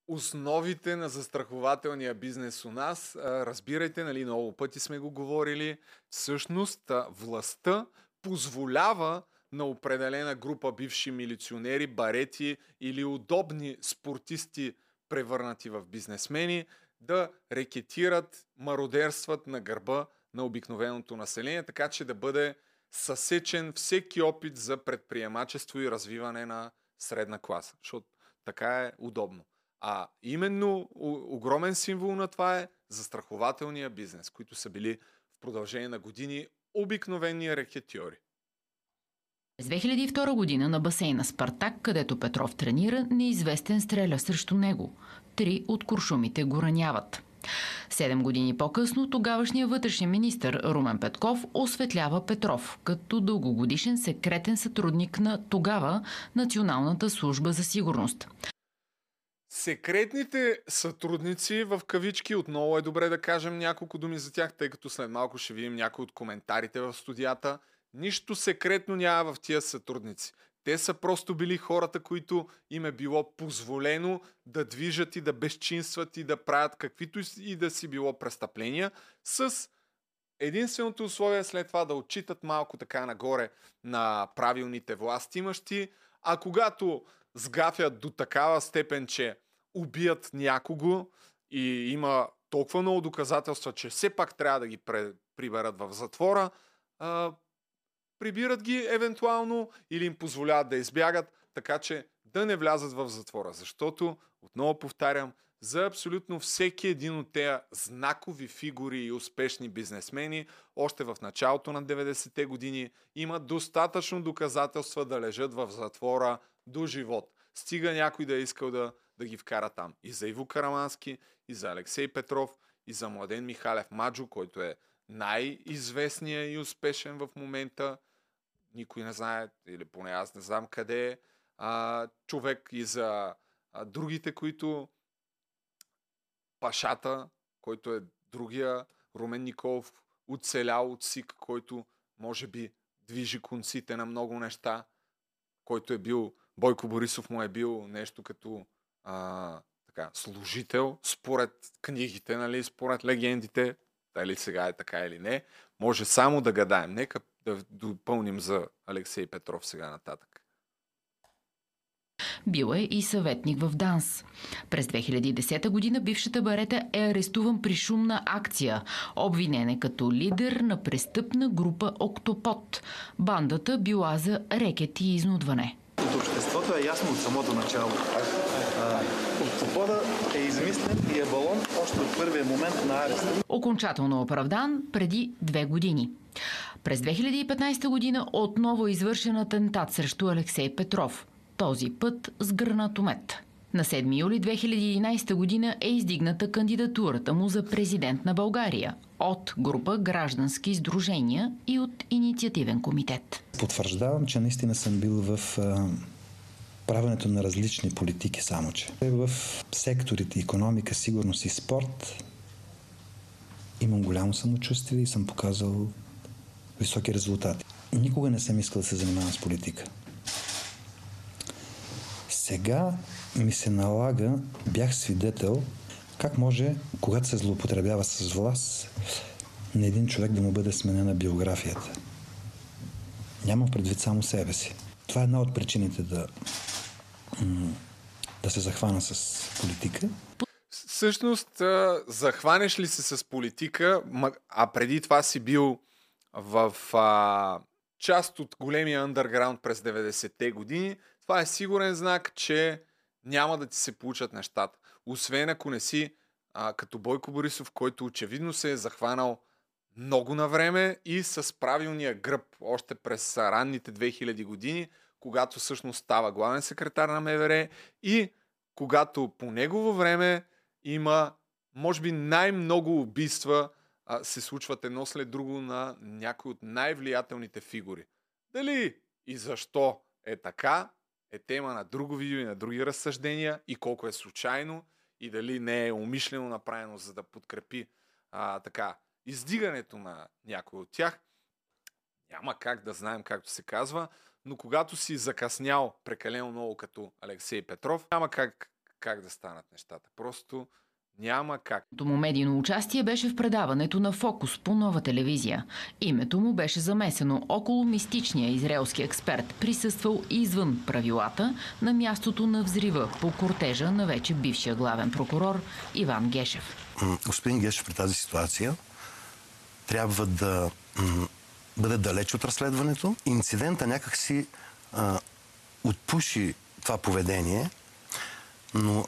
Основите на застрахователния бизнес у нас, разбирайте, нали, много пъти сме го говорили, всъщност властта позволява на определена група бивши милиционери, барети или удобни спортисти, превърнати в бизнесмени, да рекетират, мародерстват на гърба на обикновеното население, така че да бъде съсечен всеки опит за предприемачество и развиване на средна класа. Защото така е удобно. А именно огромен символ на това е застрахователния бизнес, които са били в продължение на години обикновени рекетьори.
През 2002 година на басейна Спартак, където Петров тренира, неизвестен стреля срещу него. Три от куршумите го раняват. Седем години по-късно тогавашният вътрешен министр Румен Петков осветлява Петров като дългогодишен секретен сътрудник на тогава Националната служба за сигурност.
Секретните сътрудници в кавички, отново е добре да кажем няколко думи за тях, тъй като след малко ще видим някои от коментарите в студията. Нищо секретно няма в тия сътрудници. Те са просто били хората, които им е било позволено да движат и да безчинстват и да правят каквито и да си било престъпления с единственото условие след това да отчитат малко така нагоре на правилните власти имащи, а когато сгафят до такава степен, че убият някого и има толкова много доказателства, че все пак трябва да ги приберат в затвора, прибират ги евентуално или им позволяват да избягат, така че да не влязат в затвора. Защото, отново повтарям, за абсолютно всеки един от тези знакови фигури и успешни бизнесмени, още в началото на 90-те години, има достатъчно доказателства да лежат в затвора до живот. Стига някой да е искал да, да ги вкара там. И за Иво Карамански, и за Алексей Петров, и за Младен Михалев Маджо, който е най-известният и успешен в момента. Никой не знае, или поне аз не знам къде е. А, човек и за а, другите, които Пашата, който е другия Румен Николов, оцелял от СИК, който може би движи конците на много неща, който е бил, Бойко Борисов му е бил нещо като а, така, служител, според книгите, нали, според легендите, дали сега е така или не, може само да гадаем. Нека да допълним за Алексей Петров сега нататък.
Бил е и съветник в ДАНС. През 2010 година бившата барета е арестуван при шумна акция. Обвинен е като лидер на престъпна група Октопод. Бандата била за рекет и изнудване.
От обществото е ясно от самото начало. Октопода е измислен и е балон още от първия момент на ареста.
Окончателно оправдан преди две години. През 2015 година отново е извършен атентат срещу Алексей Петров. Този път с гранатомет. На 7 юли 2011 година е издигната кандидатурата му за президент на България от група граждански издружения и от инициативен комитет.
Потвърждавам, че наистина съм бил в правенето на различни политики, само че. В секторите економика, сигурност и спорт имам голямо самочувствие и съм показал високи резултати. Никога не съм искал да се занимавам с политика. Сега ми се налага, бях свидетел, как може, когато се злоупотребява с власт, на един човек да му бъде сменена биографията. Нямам предвид само себе си. Това е една от причините да, да се захвана с политика.
Всъщност, захванеш ли се с политика, а преди това си бил в а, част от големия андерграунд през 90-те години, това е сигурен знак, че няма да ти се получат нещата. Освен ако не си а, като Бойко Борисов, който очевидно се е захванал много на време и с правилния гръб още през ранните 2000 години, когато всъщност става главен секретар на МВР и когато по негово време има, може би, най-много убийства а, се случват едно след друго на някои от най-влиятелните фигури. Дали и защо е така, е тема на друго видео и на други разсъждения и колко е случайно и дали не е умишлено направено, за да подкрепи а, така издигането на някой от тях. Няма как да знаем, както се казва, но когато си закъснял прекалено много като Алексей Петров, няма как, как да станат нещата. Просто няма как.
му медийно участие беше в предаването на Фокус по нова телевизия. Името му беше замесено около мистичния израелски експерт, присъствал извън правилата на мястото на взрива по кортежа на вече бившия главен прокурор Иван Гешев.
Господин Гешев при тази ситуация трябва да бъде далеч от разследването. Инцидента някакси а, отпуши това поведение, но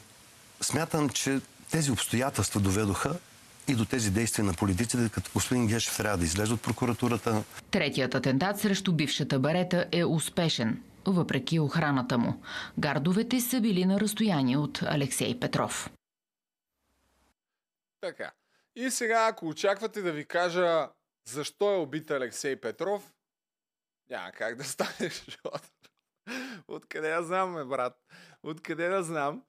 смятам, че тези обстоятелства доведоха и до тези действия на политиците, като господин Гешев трябва да излезе от прокуратурата.
Третият атентат срещу бившата барета е успешен, въпреки охраната му. Гардовете са били на разстояние от Алексей Петров.
Така. И сега, ако очаквате да ви кажа защо е убит Алексей Петров, няма как да стане, защото... Откъде я знам, ме, брат? Откъде да знам?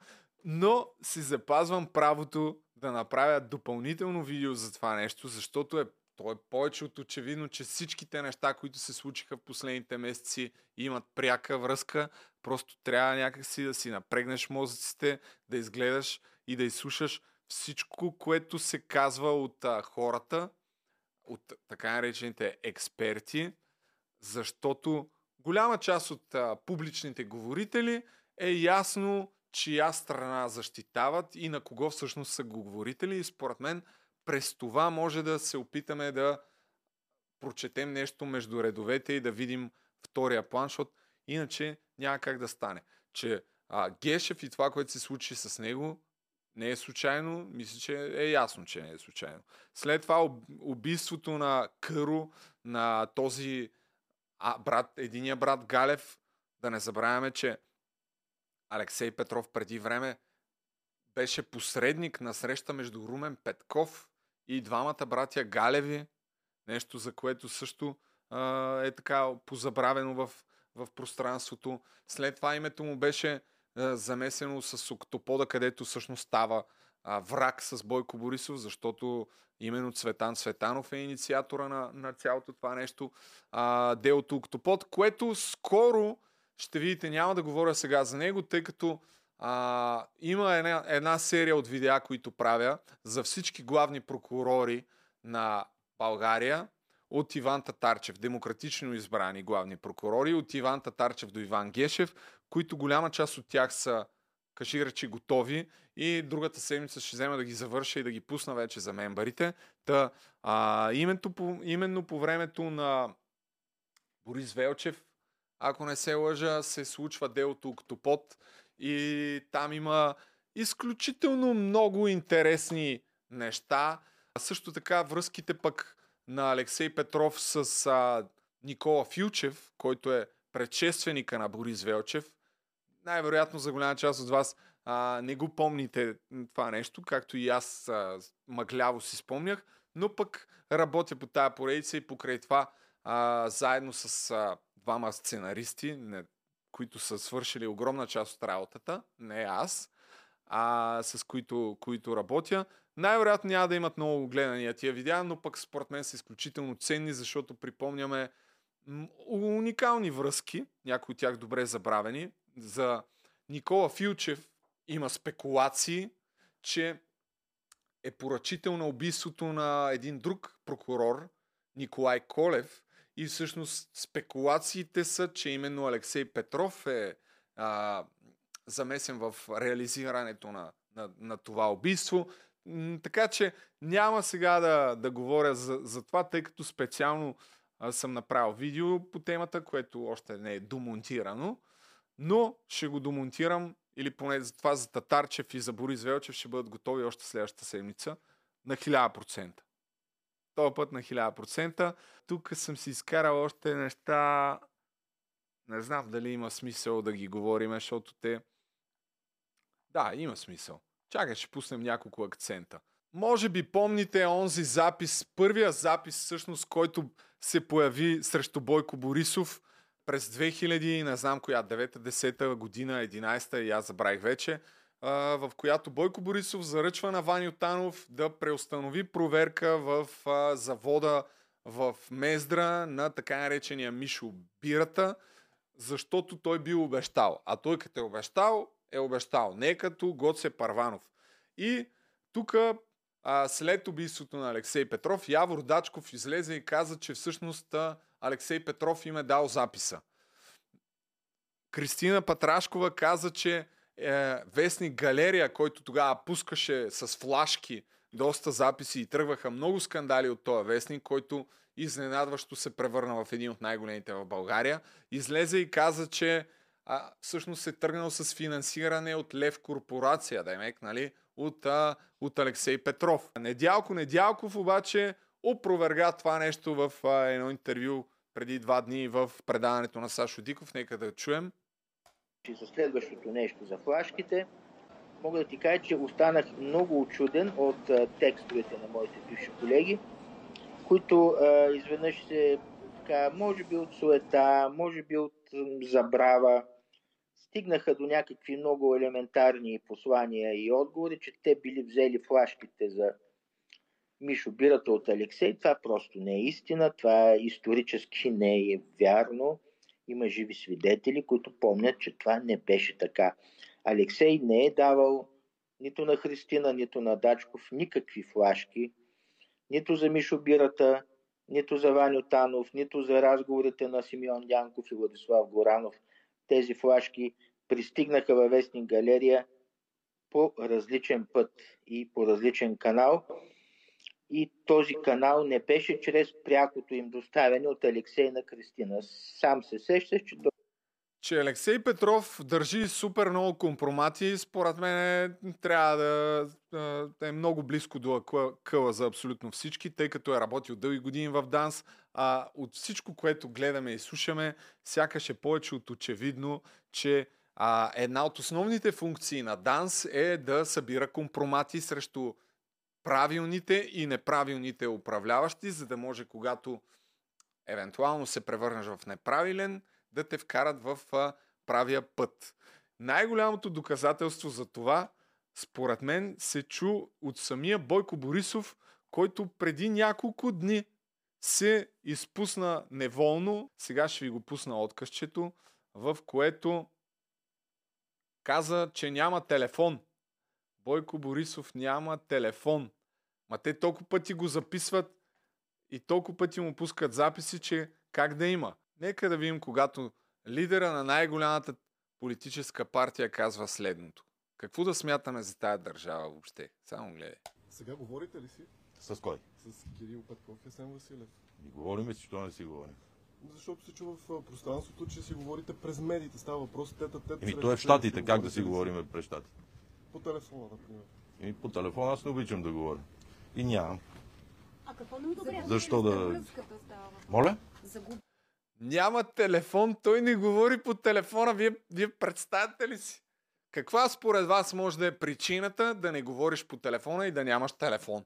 Но си запазвам правото да направя допълнително видео за това нещо, защото е, то е повече от очевидно, че всичките неща, които се случиха в последните месеци, имат пряка връзка. Просто трябва някакси да си напрегнеш мозъците, да изгледаш и да изслушаш всичко, което се казва от а, хората, от така наречените експерти, защото голяма част от а, публичните говорители е ясно чия страна защитават и на кого всъщност са говорители. И според мен през това може да се опитаме да прочетем нещо между редовете и да видим втория план, иначе няма как да стане. Че а, Гешев и това, което се случи с него, не е случайно. Мисля, че е ясно, че не е случайно. След това убийството на Къро, на този а, брат, единия брат Галев, да не забравяме, че Алексей Петров преди време беше посредник на среща между Румен Петков и двамата братя Галеви. Нещо, за което също а, е така позабравено в, в пространството. След това името му беше замесено с Октопода, където всъщност става а, враг с Бойко Борисов, защото именно Цветан Цветанов е инициатора на, на цялото това нещо. А, делото Октопод, което скоро ще видите, няма да говоря сега за него, тъй като а, има една, една серия от видеа, които правя за всички главни прокурори на България от Иван Татарчев, демократично избрани главни прокурори, от Иван Татарчев до Иван Гешев, които голяма част от тях са кажи готови и другата седмица ще взема да ги завърша и да ги пусна вече за мембарите. Та, а, именно, по, именно по времето на Борис Велчев ако не се лъжа, се случва делото Октопод и там има изключително много интересни неща. А също така връзките пък на Алексей Петров с а, Никола Филчев, който е предшественика на Борис Велчев. Най-вероятно за голяма част от вас а, не го помните това нещо, както и аз а, мъгляво си спомнях, но пък работя по тая поредица и покрай това а, заедно с а, двама сценаристи, не, които са свършили огромна част от работата, не аз, а с които, които работя. Най-вероятно няма да имат много гледания тия видеа, но пък според мен са изключително ценни, защото припомняме уникални връзки, някои от тях добре забравени. За Никола Филчев има спекулации, че е поръчител на убийството на един друг прокурор, Николай Колев, и всъщност спекулациите са, че именно Алексей Петров е а, замесен в реализирането на, на, на това убийство. Така че няма сега да, да говоря за, за това, тъй като специално а, съм направил видео по темата, което още не е домонтирано, но ще го домонтирам или поне за това за Татарчев и за Борис Велчев ще бъдат готови още следващата седмица на 1000%. Това път на 1000%. Тук съм си изкарал още неща. Не знам дали има смисъл да ги говорим, защото те... Да, има смисъл. Чакай, ще пуснем няколко акцента. Може би помните онзи запис, първия запис всъщност, който се появи срещу Бойко Борисов през 2000, не знам коя, 9-10 година, 11-та, и аз забравих вече, в която Бойко Борисов заръчва на Ваню Танов да преустанови проверка в завода в Мездра на така наречения Мишо Бирата, защото той бил обещал. А той като е обещал, е обещал. Не като Гоце Парванов. И тук след убийството на Алексей Петров, Явор Дачков излезе и каза, че всъщност Алексей Петров им е дал записа. Кристина Патрашкова каза, че е, вестник Галерия, който тогава пускаше с флашки доста записи и тръгваха много скандали от този вестник, който изненадващо се превърна в един от най-големите в България, излезе и каза, че а, всъщност е тръгнал с финансиране от Лев Корпорация, е нали, от, а, от Алексей Петров. Недялко Недялков обаче опроверга това нещо в а, едно интервю преди два дни в предаването на Сашо Диков. Нека да чуем.
За следващото нещо за флашките, мога да ти кажа, че останах много очуден от а, текстовете на моите бивши колеги, които а, изведнъж се, така, може би от суета, може би от забрава, стигнаха до някакви много елементарни послания и отговори, че те били взели флашките за Мишо Бирата от Алексей. Това просто не е истина, това исторически не е вярно. Има живи свидетели, които помнят, че това не беше така. Алексей не е давал нито на Христина, нито на Дачков никакви флашки, нито за Мишо Бирата, нито за Ваню Танов, нито за разговорите на Симеон Дянков и Владислав Горанов. Тези флашки пристигнаха във Вестник Галерия по различен път и по различен канал. И този канал не беше чрез прякото им доставяне от Алексей на Кристина. Сам се сещаш, че той
че Алексей Петров държи супер много компромати, според мен трябва да, да е много близко до къла за абсолютно всички, тъй като е работил дълги години в ДАНС. А от всичко, което гледаме и слушаме, сякаш е повече от очевидно, че а, една от основните функции на ДАНС е да събира компромати срещу правилните и неправилните управляващи, за да може когато евентуално се превърнеш в неправилен, да те вкарат в а, правия път. Най-голямото доказателство за това, според мен, се чу от самия Бойко Борисов, който преди няколко дни се изпусна неволно, сега ще ви го пусна откъсчето, в което каза, че няма телефон. Бойко Борисов няма телефон. Ма те толкова пъти го записват и толкова пъти му пускат записи, че как да има. Нека да видим, когато лидера на най-голямата политическа партия казва следното. Какво да смятаме за тая държава въобще? Само гледай.
Сега говорите ли си?
С кой?
С Кирил Петков и Асен Василев.
И говориме си, що не си говорим.
Защото се чува в пространството, че си говорите през медиите. Става въпрос тета тета.
Еми, то е в щатите. Как да си говорим през щатите?
По телефона, например.
Еми, по телефона аз не обичам да говоря. И нямам.
А какво не одобрявате?
Защо да... Моля?
Няма телефон, той не говори по телефона. Вие, вие представяте ли си? Каква според вас може да е причината да не говориш по телефона и да нямаш телефон?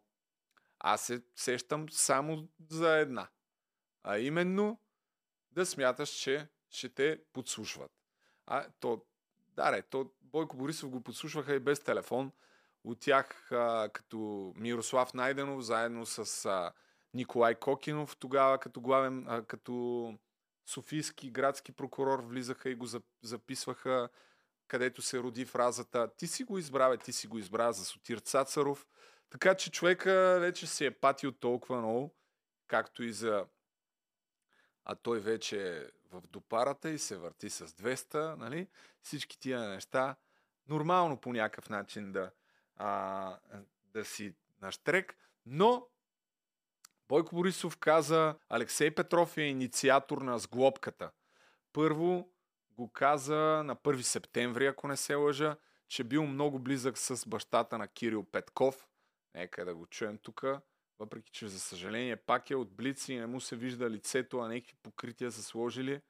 Аз се сещам само за една. А именно да смяташ, че ще те подслушват. А то, да, ре, то Бойко Борисов го подслушваха и без телефон. От тях а, като Мирослав Найденов, заедно с а, Николай Кокинов, тогава като главен, а, като софийски градски прокурор влизаха и го записваха, където се роди фразата Ти си го избра, ти си го избра за Сотир Цацаров. Така че човека вече се е патил толкова много, както и за а той вече е в допарата и се върти с 200, нали? Всички тия неща нормално по някакъв начин да, а, да си наштрек, но Бойко Борисов каза, Алексей Петров е инициатор на сглобката. Първо го каза на 1 септември, ако не се лъжа, че бил много близък с бащата на Кирил Петков. Нека да го чуем тук. Въпреки, че за съжаление пак е от блици и не му се вижда лицето, а някакви покрития са сложили.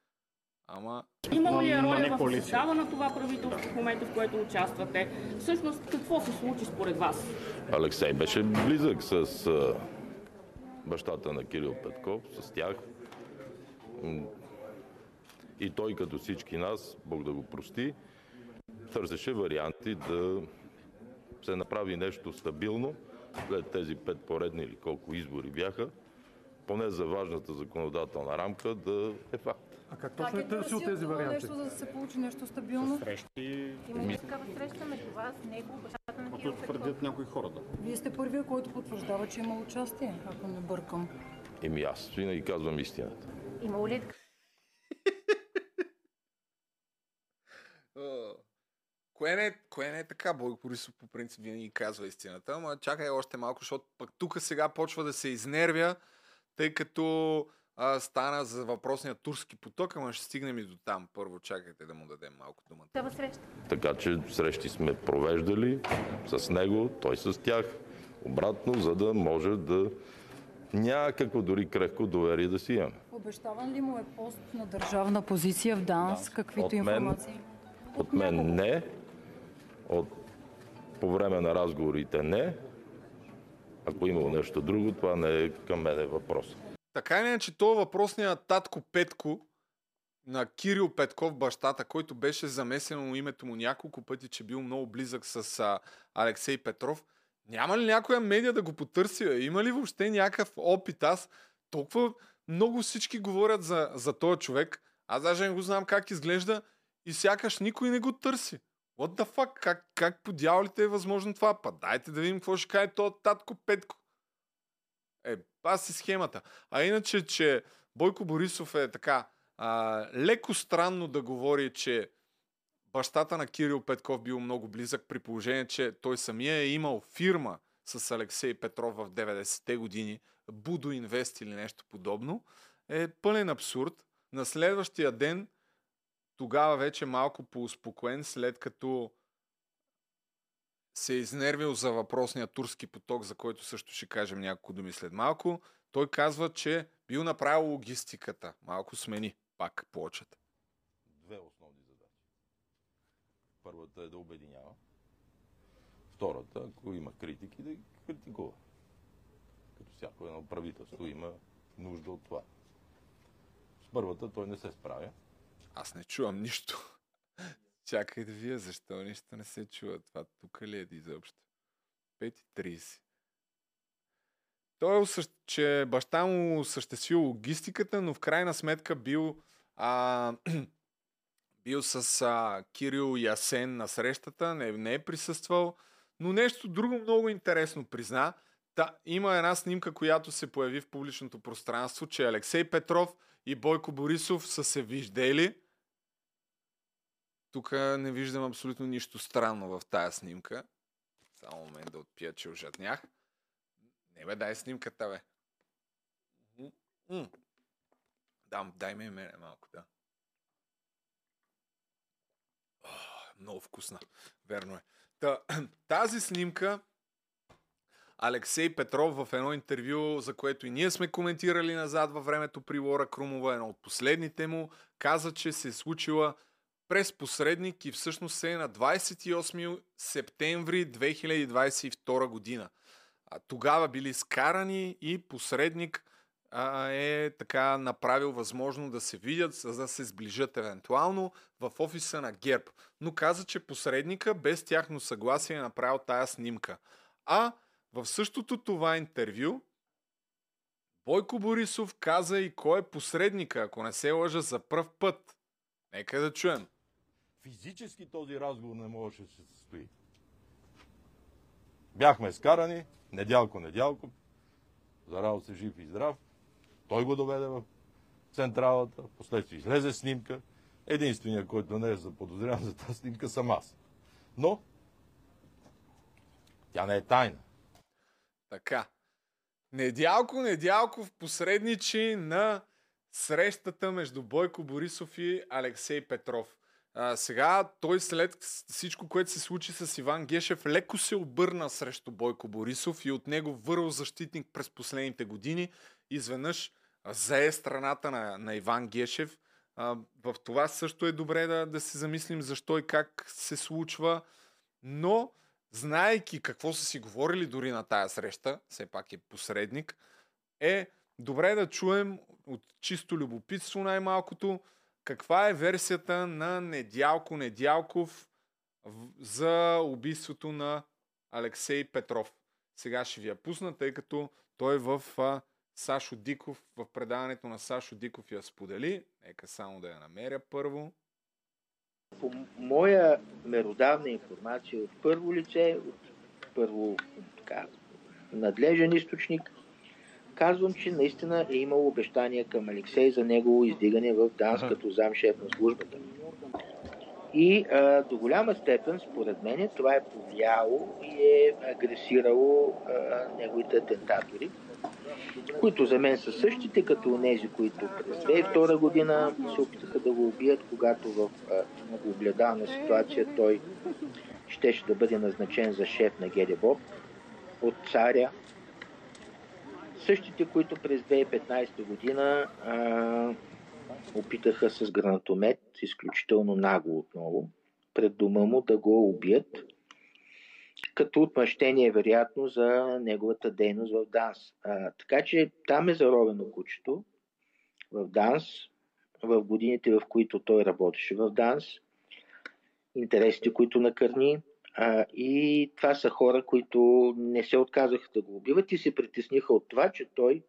Ама...
Имало ли е роля в състава на това правителство в момента, в което участвате? Всъщност, какво се случи според вас?
Алексей беше близък с бащата на Кирил Петков, с тях. И той, като всички нас, Бог да го прости, търсеше варианти да се направи нещо стабилно след тези пет поредни или колко избори бяха, поне за важната законодателна рамка да е факт.
А как точно е търсил тези варианти?
Нещо, за да се получи нещо стабилно?
Срещи.
Има ли такава среща между вас, него, бащата на Кирил
твърдят някои хора, да.
Вие сте първия, който потвърждава, че има участие, ако не бъркам.
Еми аз винаги казвам истината.
Има ли
А, Кое не, е, кое не е така? Бойко Борисов по принцип винаги казва истината, ама чакай още малко, защото пък тук сега почва да се изнервя, тъй като а, стана за въпросния турски поток, ама ще стигнем и до там. Първо чакайте да му дадем малко думата.
Такава среща.
Така че срещи сме провеждали с него, той с тях, обратно, за да може да някакво дори крехко доверие да си имаме.
Обещаван ли му е пост на държавна позиция в ДАНС, каквито
От мен-
информации?
От мен не, от, по време на разговорите не. Ако имало нещо друго, това не е към мен въпрос.
Така или иначе, това въпросният татко Петко на Кирил Петков, бащата, който беше замесено името му няколко пъти, че бил много близък с а, Алексей Петров, няма ли някоя медия да го потърси? Има ли въобще някакъв опит? Аз толкова много всички говорят за, за този човек. Аз даже не го знам как изглежда и сякаш никой не го търси. What the fuck? Как, как по дяволите е възможно това? Па дайте да видим какво ще каже този татко Петко. Е, аз си схемата. А иначе, че Бойко Борисов е така а, леко странно да говори, че бащата на Кирил Петков бил много близък при положение, че той самия е имал фирма с Алексей Петров в 90-те години, Будо Инвест или нещо подобно, е пълен абсурд. На следващия ден, тогава вече малко по-успокоен, след като се е изнервил за въпросния турски поток, за който също ще кажем няколко думи след малко, той казва, че бил направил логистиката. Малко смени пак плочата.
Две основни задачи. Първата е да обединява. Втората, ако има критики, да ги критикува. Като всяко едно правителство има нужда от това. С първата той не се справя.
Аз не чувам нищо. Чакай да вие, защо нищо не се чува. Това тук ли е изобщо? 5.30. Той е, осъщ... че баща му осъществил логистиката, но в крайна сметка бил, а, бил с а, Кирил и Асен на срещата, не, не е присъствал, но нещо друго много интересно призна. Та, има една снимка, която се появи в публичното пространство, че Алексей Петров и Бойко Борисов са се виждали. Тук не виждам абсолютно нищо странно в тая снимка. Само момент да отпия, че ожатнях. Не бе, дай снимката, бе. М. Дам, дай ми мене малко, да. О, много вкусна. Верно е. Та, тази снимка Алексей Петров в едно интервю, за което и ние сме коментирали назад във времето при Лора Крумова, едно от последните му, каза, че се е случила през посредник и всъщност е на 28 септември 2022 година. А, тогава били скарани и посредник а, е така направил възможно да се видят, за да се сближат евентуално в офиса на ГЕРБ. Но каза, че посредника без тяхно съгласие е направил тая снимка. А в същото това интервю Бойко Борисов каза и кой е посредника, ако не се лъжа за пръв път. Нека да чуем.
Физически този разговор не можеше да се състои. Бяхме скарани, недялко, недялко, зарадо се жив и здрав. Той го доведе в централата, последствие излезе снимка. Единственият, който не е заподозрян за тази снимка, съм аз. Но тя не е тайна.
Така. Недялко, Недялко в посредничи на срещата между Бойко Борисов и Алексей Петров. А, сега той след всичко, което се случи с Иван Гешев, леко се обърна срещу Бойко Борисов и от него върл защитник през последните години. Изведнъж зае страната на, на Иван Гешев. А, в това също е добре да, да се замислим защо и как се случва. Но, знаейки какво са си говорили дори на тая среща, все пак е посредник, е добре да чуем от чисто любопитство най-малкото каква е версията на Недялко Недялков за убийството на Алексей Петров. Сега ще ви я пусна, тъй като той в а, Сашо Диков, в предаването на Сашо Диков я сподели. Нека само да я намеря първо.
По моя меродавна информация от първо лице, от първо така, надлежен източник, казвам, че наистина е имало обещания към Алексей за негово издигане в ДАНС като замшеф на службата. И а, до голяма степен, според мен, това е повлияло и е агресирало а, неговите атентатори, които за мен са същите, като тези, които през 2002 година се опитаха да го убият, когато в огледална ситуация той щеше да бъде назначен за шеф на ГДБОП от царя. Същите, които през 2015 година а, опитаха с гранатомет, изключително нагло отново, пред дома му да го убият, като отмъщение вероятно за неговата дейност в ДАНС. А, така че там е заровено кучето в ДАНС, в годините, в които той работеше в ДАНС, интересите, които накърни. А, и това са хора, които не се отказаха да го убиват и се притесниха от това, че той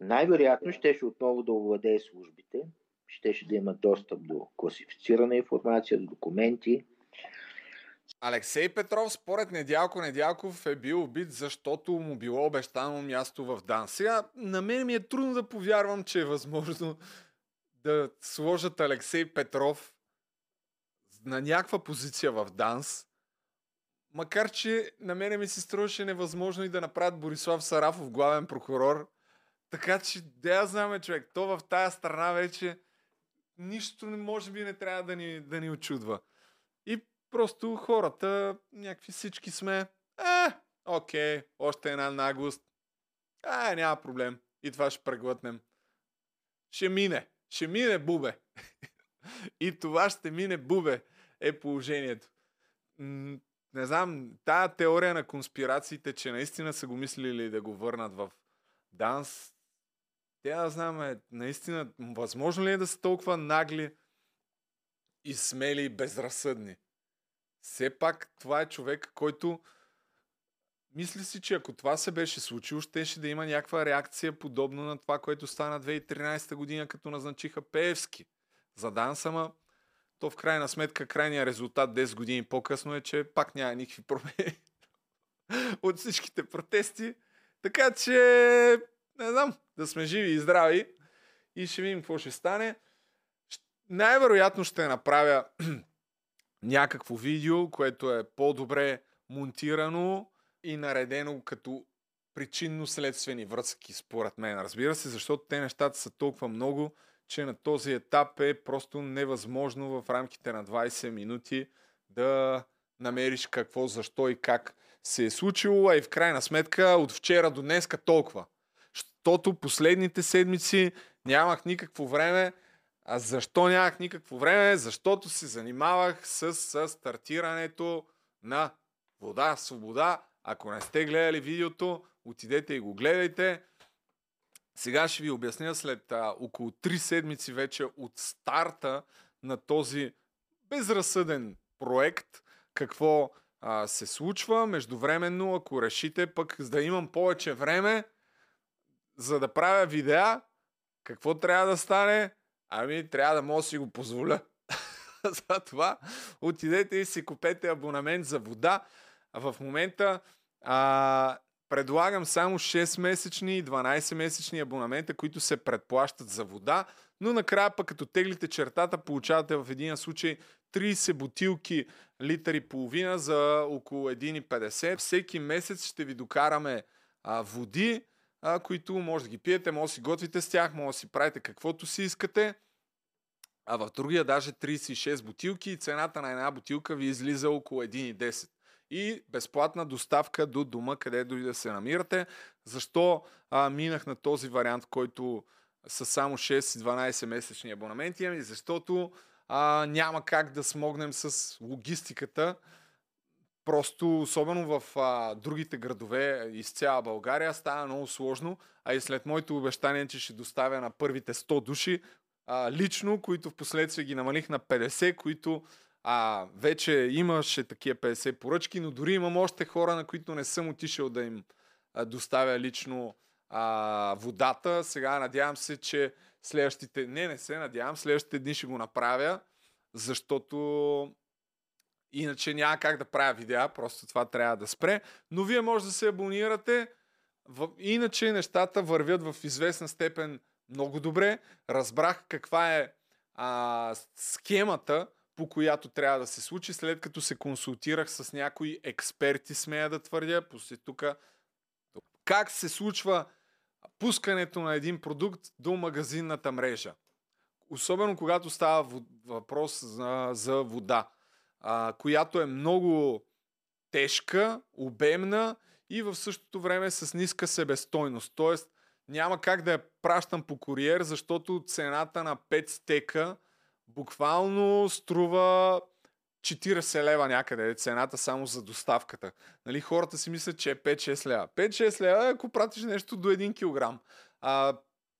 най-вероятно щеше отново да овладее службите, щеше да има достъп до класифицирана информация, до документи.
Алексей Петров, според Недялко Недялков, е бил убит, защото му било обещано място в ДАН. Сега, на мен ми е трудно да повярвам, че е възможно да сложат Алексей Петров на някаква позиция в ДАНС, макар че на мене ми се струваше невъзможно и да направят Борислав Сарафов главен прокурор. Така че, да я знаме, човек, то в тая страна вече нищо може би не трябва да ни, да ни очудва. Просто хората, някакви всички сме, е, окей, още една наглост. А, няма проблем. И това ще преглътнем. Ще мине. Ще мине, бубе. И това ще мине, бубе, е положението. Не знам, тая теория на конспирациите, че наистина са го мислили да го върнат в Данс, тя да знам, е, наистина, възможно ли е да са толкова нагли и смели и безразсъдни? Все пак това е човек, който мисли си, че ако това се беше случило, щеше да има някаква реакция подобно на това, което стана 2013 година, като назначиха Пеевски за Данс, ама то в крайна сметка крайният резултат 10 години по-късно е, че пак няма никакви промени от всичките протести. Така че, не знам, да сме живи и здрави и ще видим какво ще стане. Най-вероятно ще направя някакво видео, което е по-добре монтирано и наредено като причинно-следствени връзки, според мен. Разбира се, защото те нещата са толкова много, че на този етап е просто невъзможно в рамките на 20 минути да намериш какво, защо и как се е случило, а и в крайна сметка от вчера до днеска толкова. Защото последните седмици нямах никакво време. А защо нямах никакво време? Защото се занимавах с, с стартирането на Вода, Свобода. Ако не сте гледали видеото, отидете и го гледайте. Сега ще ви обясня след а, около 3 седмици вече от старта на този безразсъден проект, какво а, се случва. Междувременно, ако решите пък да имам повече време, за да правя видеа, какво трябва да стане? Ами, трябва да мога да си го позволя. Затова отидете и си купете абонамент за вода. В момента а, предлагам само 6-месечни и 12-месечни абонамента, които се предплащат за вода, но накрая пък като теглите чертата, получавате в един случай 30 бутилки литър и половина за около 1,50. Всеки месец ще ви докараме а, води, а, които може да ги пиете, може да си готвите с тях, може да си правите каквото си искате. А в другия даже 36 бутилки и цената на една бутилка ви излиза около 1,10. И безплатна доставка до дома, където и да се намирате. Защо а, минах на този вариант, който са само 6-12 месечни абонаменти? Ами защото а, няма как да смогнем с логистиката. Просто, особено в а, другите градове из цяла България, става много сложно. А и след моето обещание, че ще доставя на първите 100 души, а, лично, които в последствие ги намалих на 50, които а, вече имаше такива 50 поръчки, но дори имам още хора, на които не съм отишъл да им а, доставя лично а, водата. Сега надявам се, че следващите... Не, не се надявам, следващите дни ще го направя, защото иначе няма как да правя видеа, просто това трябва да спре. Но вие може да се абонирате. Иначе нещата вървят в известна степен много добре. Разбрах каква е а, схемата, по която трябва да се случи, след като се консултирах с някои експерти, смея да твърдя. После тук как се случва пускането на един продукт до магазинната мрежа. Особено когато става въпрос за, за вода, а, която е много тежка, обемна и в същото време с ниска себестойност. Тоест няма как да я пращам по куриер, защото цената на 5 стека буквално струва 40 лева някъде е цената само за доставката. Нали, хората си мислят, че е 5-6 лева. 5-6 лева е ако пратиш нещо до 1 кг. А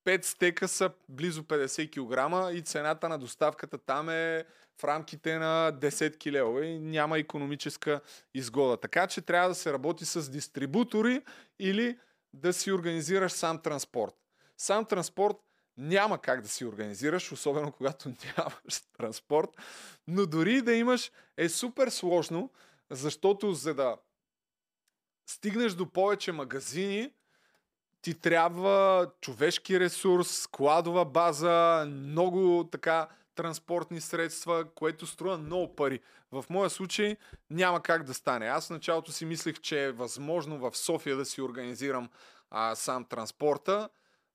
5 стека са близо 50 кг и цената на доставката там е в рамките на 10 кг и няма економическа изгода. Така че трябва да се работи с дистрибутори или да си организираш сам транспорт. Сам транспорт няма как да си организираш, особено когато нямаш транспорт. Но дори да имаш е супер сложно, защото за да стигнеш до повече магазини, ти трябва човешки ресурс, складова база, много така транспортни средства, което струва много пари. В моя случай няма как да стане. Аз в началото си мислех, че е възможно в София да си организирам а, сам транспорта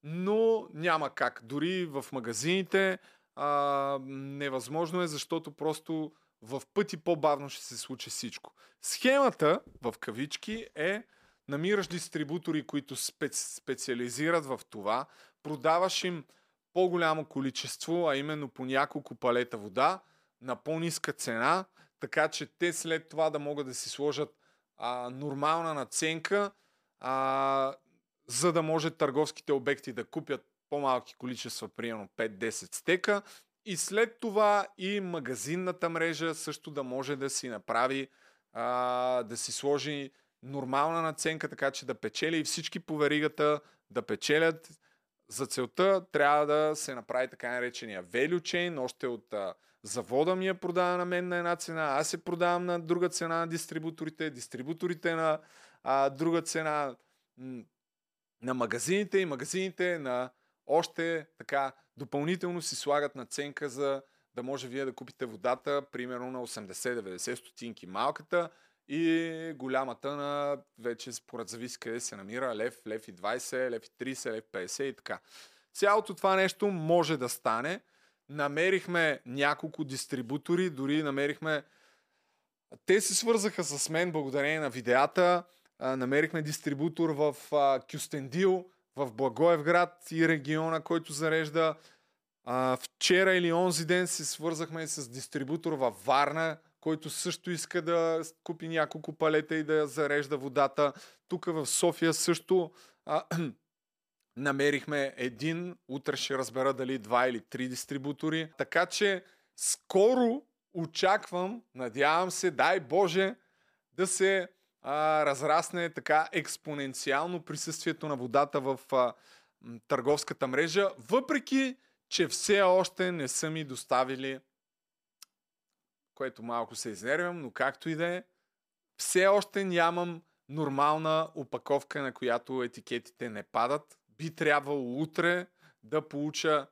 но няма как. Дори в магазините а, невъзможно е, защото просто в пъти по-бавно ще се случи всичко. Схемата, в кавички, е намираш дистрибутори, които специ, специализират в това, продаваш им по-голямо количество, а именно по няколко палета вода на по-ниска цена, така че те след това да могат да си сложат а, нормална наценка, а, за да може търговските обекти да купят по-малки количества, примерно 5-10 стека, и след това и магазинната мрежа също да може да си направи, а, да си сложи нормална наценка, така че да печели и всички по веригата да печелят. За целта трябва да се направи така наречения value chain, още от а, завода ми я продава на мен на една цена, аз се продавам на друга цена на дистрибуторите, дистрибуторите на а, друга цена на магазините и магазините на още така допълнително си слагат наценка за да може вие да купите водата примерно на 80-90 стотинки малката и голямата на вече според зависи къде се намира лев, лев и 20, лев и 30, лев 50 и така. Цялото това нещо може да стане. Намерихме няколко дистрибутори, дори намерихме те се свързаха с мен благодарение на видеята намерихме дистрибутор в Кюстендил, в Благоевград и региона, който зарежда. Вчера или онзи ден се свързахме с дистрибутор във Варна, който също иска да купи няколко палета и да зарежда водата. Тук в София също а, намерихме един, утре ще разбера дали два или три дистрибутори. Така че скоро очаквам, надявам се, дай Боже, да се а, разрасне така експоненциално присъствието на водата в а, търговската мрежа, въпреки, че все още не са ми доставили, което малко се изнервям, но както и да е, все още нямам нормална опаковка, на която етикетите не падат. Би трябвало утре да получа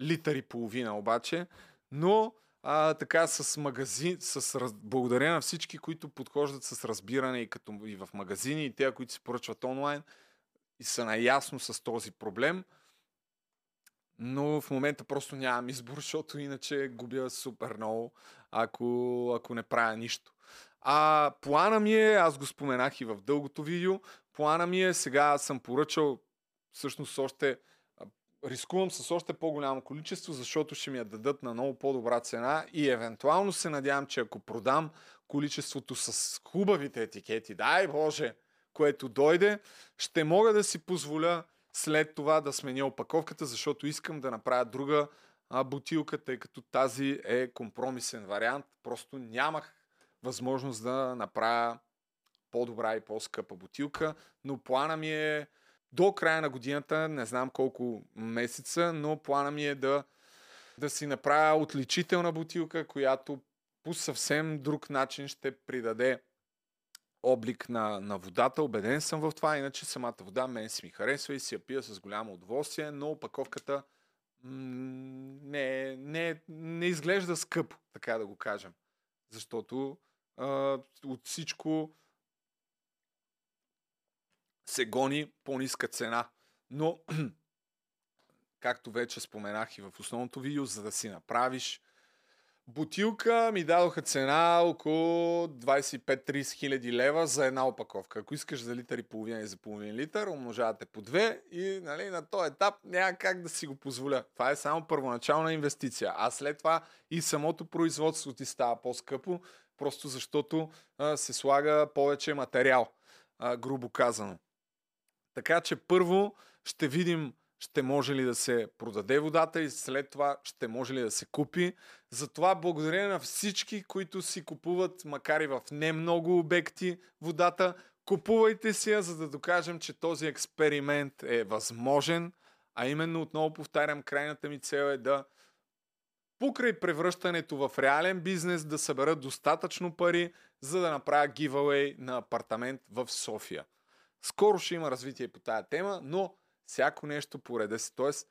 литър и половина обаче, но а, така с магазин, с раз... благодарение на всички, които подхождат с разбиране и, като, и в магазини, и те, които се поръчват онлайн и са наясно с този проблем. Но в момента просто нямам избор, защото иначе губя супер много, ако, ако не правя нищо. А плана ми е, аз го споменах и в дългото видео, плана ми е, сега съм поръчал всъщност още рискувам с още по-голямо количество, защото ще ми я дадат на много по-добра цена и евентуално се надявам, че ако продам количеството с хубавите етикети, дай Боже, което дойде, ще мога да си позволя след това да сменя опаковката, защото искам да направя друга а, бутилка, тъй като тази е компромисен вариант. Просто нямах възможност да направя по-добра и по-скъпа бутилка, но плана ми е до края на годината, не знам колко месеца, но плана ми е да, да си направя отличителна бутилка, която по съвсем друг начин ще придаде облик на, на водата. Обеден съм в това, иначе самата вода мен си ми харесва и си я пия с голямо удоволствие, но опаковката не, не, не изглежда скъпо, така да го кажем. Защото а, от всичко се гони по-ниска цена. Но, както вече споменах и в основното видео, за да си направиш бутилка, ми дадоха цена около 25-30 хиляди лева за една опаковка. Ако искаш за литър и половина и за половин литър, умножавате по две и нали, на този етап няма как да си го позволя. Това е само първоначална инвестиция. А след това и самото производство ти става по-скъпо, просто защото а, се слага повече материал, а, грубо казано. Така че първо ще видим ще може ли да се продаде водата и след това ще може ли да се купи. Затова благодаря на всички, които си купуват, макар и в не много обекти, водата. Купувайте си я, за да докажем, че този експеримент е възможен. А именно, отново повтарям, крайната ми цел е да покрай превръщането в реален бизнес да събера достатъчно пари, за да направя гивауей на апартамент в София. Скоро ще има развитие по тая тема, но всяко нещо по реда си. Тоест,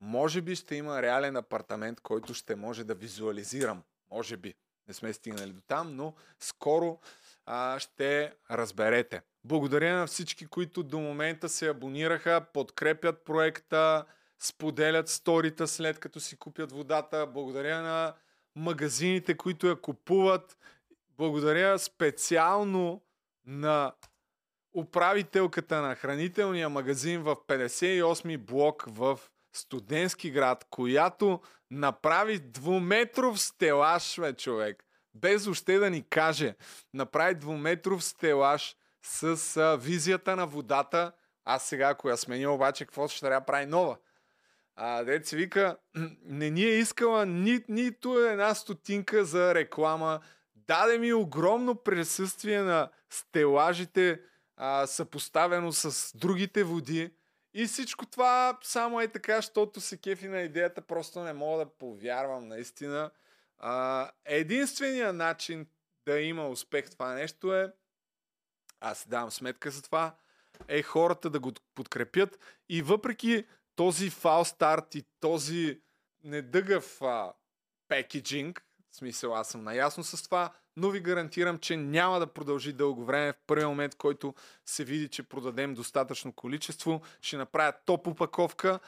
може би ще има реален апартамент, който ще може да визуализирам. Може би. Не сме стигнали до там, но скоро а, ще разберете. Благодаря на всички, които до момента се абонираха, подкрепят проекта, споделят сторита след като си купят водата. Благодаря на магазините, които я купуват. Благодаря специално на управителката на хранителния магазин в 58-ми блок в студентски град, която направи двуметров стелаж, бе, човек. Без още да ни каже. Направи двуметров стелаж с а, визията на водата. Аз сега, ако я сменя обаче, какво ще трябва прави нова? А, дет вика, не ни е искала ни, нито една стотинка за реклама. Даде ми огромно присъствие на стелажите, а, съпоставено с другите води. И всичко това само е така, защото се кефи на идеята, просто не мога да повярвам наистина. А, единственият начин да има успех това нещо е, аз давам сметка за това, е хората да го подкрепят и въпреки този фал старт и този недъгъв а, пекеджинг, смисъл аз съм наясно с това, но ви гарантирам, че няма да продължи дълго време. В първия момент, който се види, че продадем достатъчно количество, ще направя топ упаковка.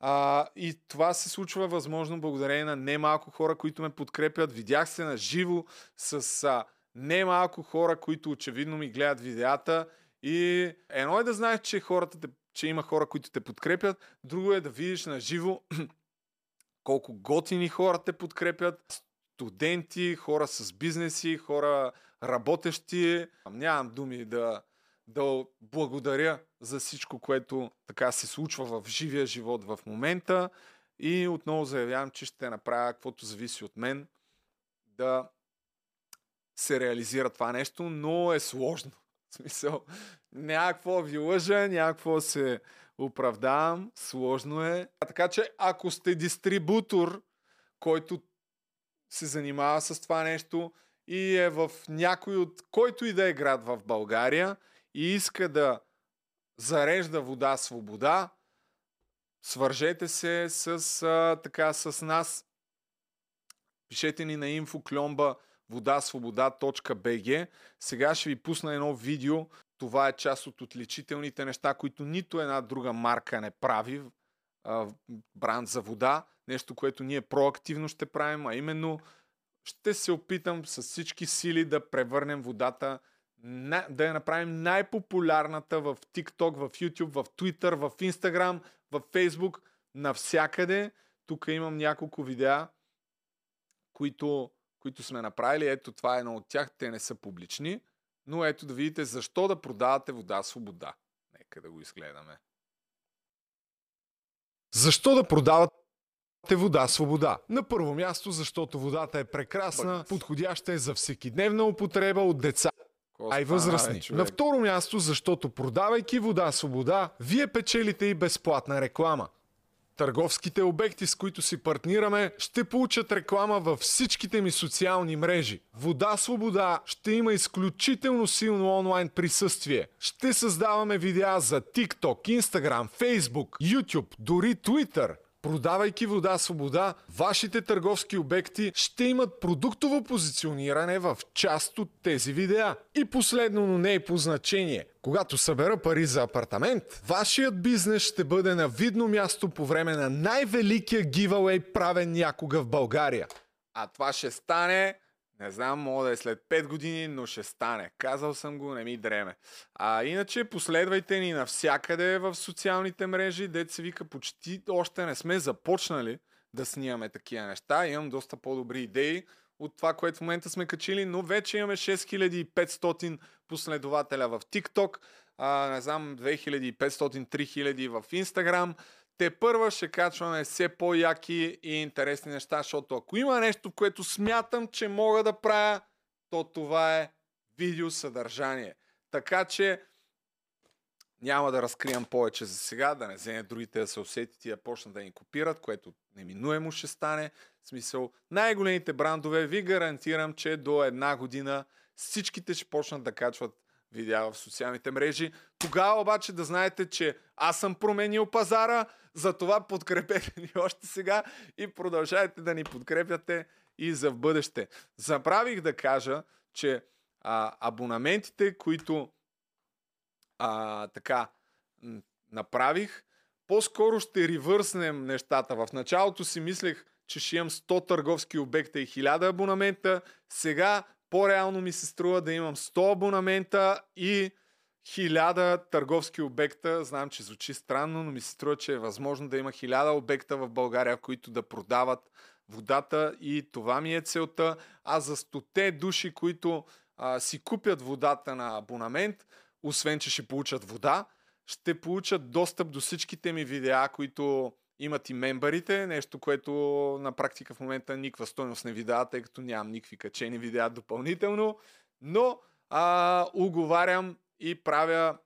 А, и това се случва възможно благодарение на немалко хора, които ме подкрепят. Видях се на живо с а, немалко хора, които очевидно ми гледат видеята. И едно е да знаеш, че, хората те, че има хора, които те подкрепят. Друго е да видиш на живо колко готини хора те подкрепят студенти, хора с бизнеси, хора работещи. Нямам думи да, да благодаря за всичко, което така се случва в живия живот в момента. И отново заявявам, че ще направя каквото зависи от мен да се реализира това нещо, но е сложно. В смисъл, някакво ви лъжа, някакво се оправдавам, сложно е. А така че, ако сте дистрибутор, който се занимава с това нещо и е в някой от който и да е град в България и иска да зарежда вода свобода, свържете се с, а, така, с нас. Пишете ни на инфокломба водасвобода.bg. Сега ще ви пусна едно видео. Това е част от отличителните неща, които нито една друга марка не прави. Бранд за вода нещо, което ние проактивно ще правим, а именно ще се опитам с всички сили да превърнем водата, да я направим най-популярната в TikTok, в YouTube, в Twitter, в Instagram, в Facebook, навсякъде. Тук имам няколко видеа, които, които сме направили. Ето това е едно от тях. Те не са публични. Но ето да видите защо да продавате вода свобода. Нека да го изгледаме. Защо да продават те вода свобода. На първо място, защото водата е прекрасна, подходяща е за всекидневна употреба от деца, а и възрастни.
човек?
На второ място, защото продавайки вода свобода, вие печелите и безплатна реклама. Търговските обекти, с които си партнираме, ще получат реклама във всичките ми социални мрежи. Вода Свобода ще има изключително силно онлайн присъствие. Ще създаваме видеа за TikTok, Instagram, Facebook, YouTube, дори Twitter. Продавайки вода свобода, вашите търговски обекти ще имат продуктово позициониране в част от тези видеа. И последно, но не и по значение. Когато събера пари за апартамент, вашият бизнес ще бъде на видно място по време на най-великия гивауей правен някога в България. А това ще стане, не знам, мога да е след 5 години, но ще стане. Казал съм го, не ми дреме. А иначе последвайте ни навсякъде в социалните мрежи, дет се вика почти още не сме започнали да снимаме такива неща. Имам доста по-добри идеи от това, което в момента сме качили, но вече имаме 6500 последователя в TikTok, а, не знам, 2500-3000 в Instagram. Те първа ще качваме все по-яки и интересни неща, защото ако има нещо, което смятам, че мога да правя, то това е видеосъдържание. Така че няма да разкривам повече за сега, да не вземе другите да се усетят и да почнат да ни копират, което неминуемо ще стане. В смисъл, най-големите брандове ви гарантирам, че до една година всичките ще почнат да качват видеа в социалните мрежи. Тогава обаче да знаете, че аз съм променил пазара, затова подкрепете ни още сега и продължайте да ни подкрепяте и за в бъдеще. Забравих да кажа, че а, абонаментите, които а, така направих, по-скоро ще ревърснем нещата. В началото си мислех, че ще имам 100 търговски обекта и 1000 абонамента. Сега по-реално ми се струва да имам 100 абонамента и 1000 търговски обекта. Знам, че звучи странно, но ми се струва, че е възможно да има 1000 обекта в България, които да продават водата и това ми е целта. А за 100 души, които а, си купят водата на абонамент, освен че ще получат вода, ще получат достъп до всичките ми видеа, които имат и мембарите, нещо, което на практика в момента никаква стойност не ви дава, тъй като нямам никакви качени видеа допълнително, но а, уговарям и правя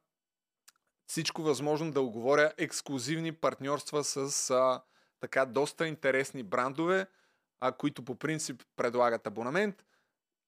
всичко възможно да оговоря ексклюзивни партньорства с а, така доста интересни брандове, а, които по принцип предлагат абонамент.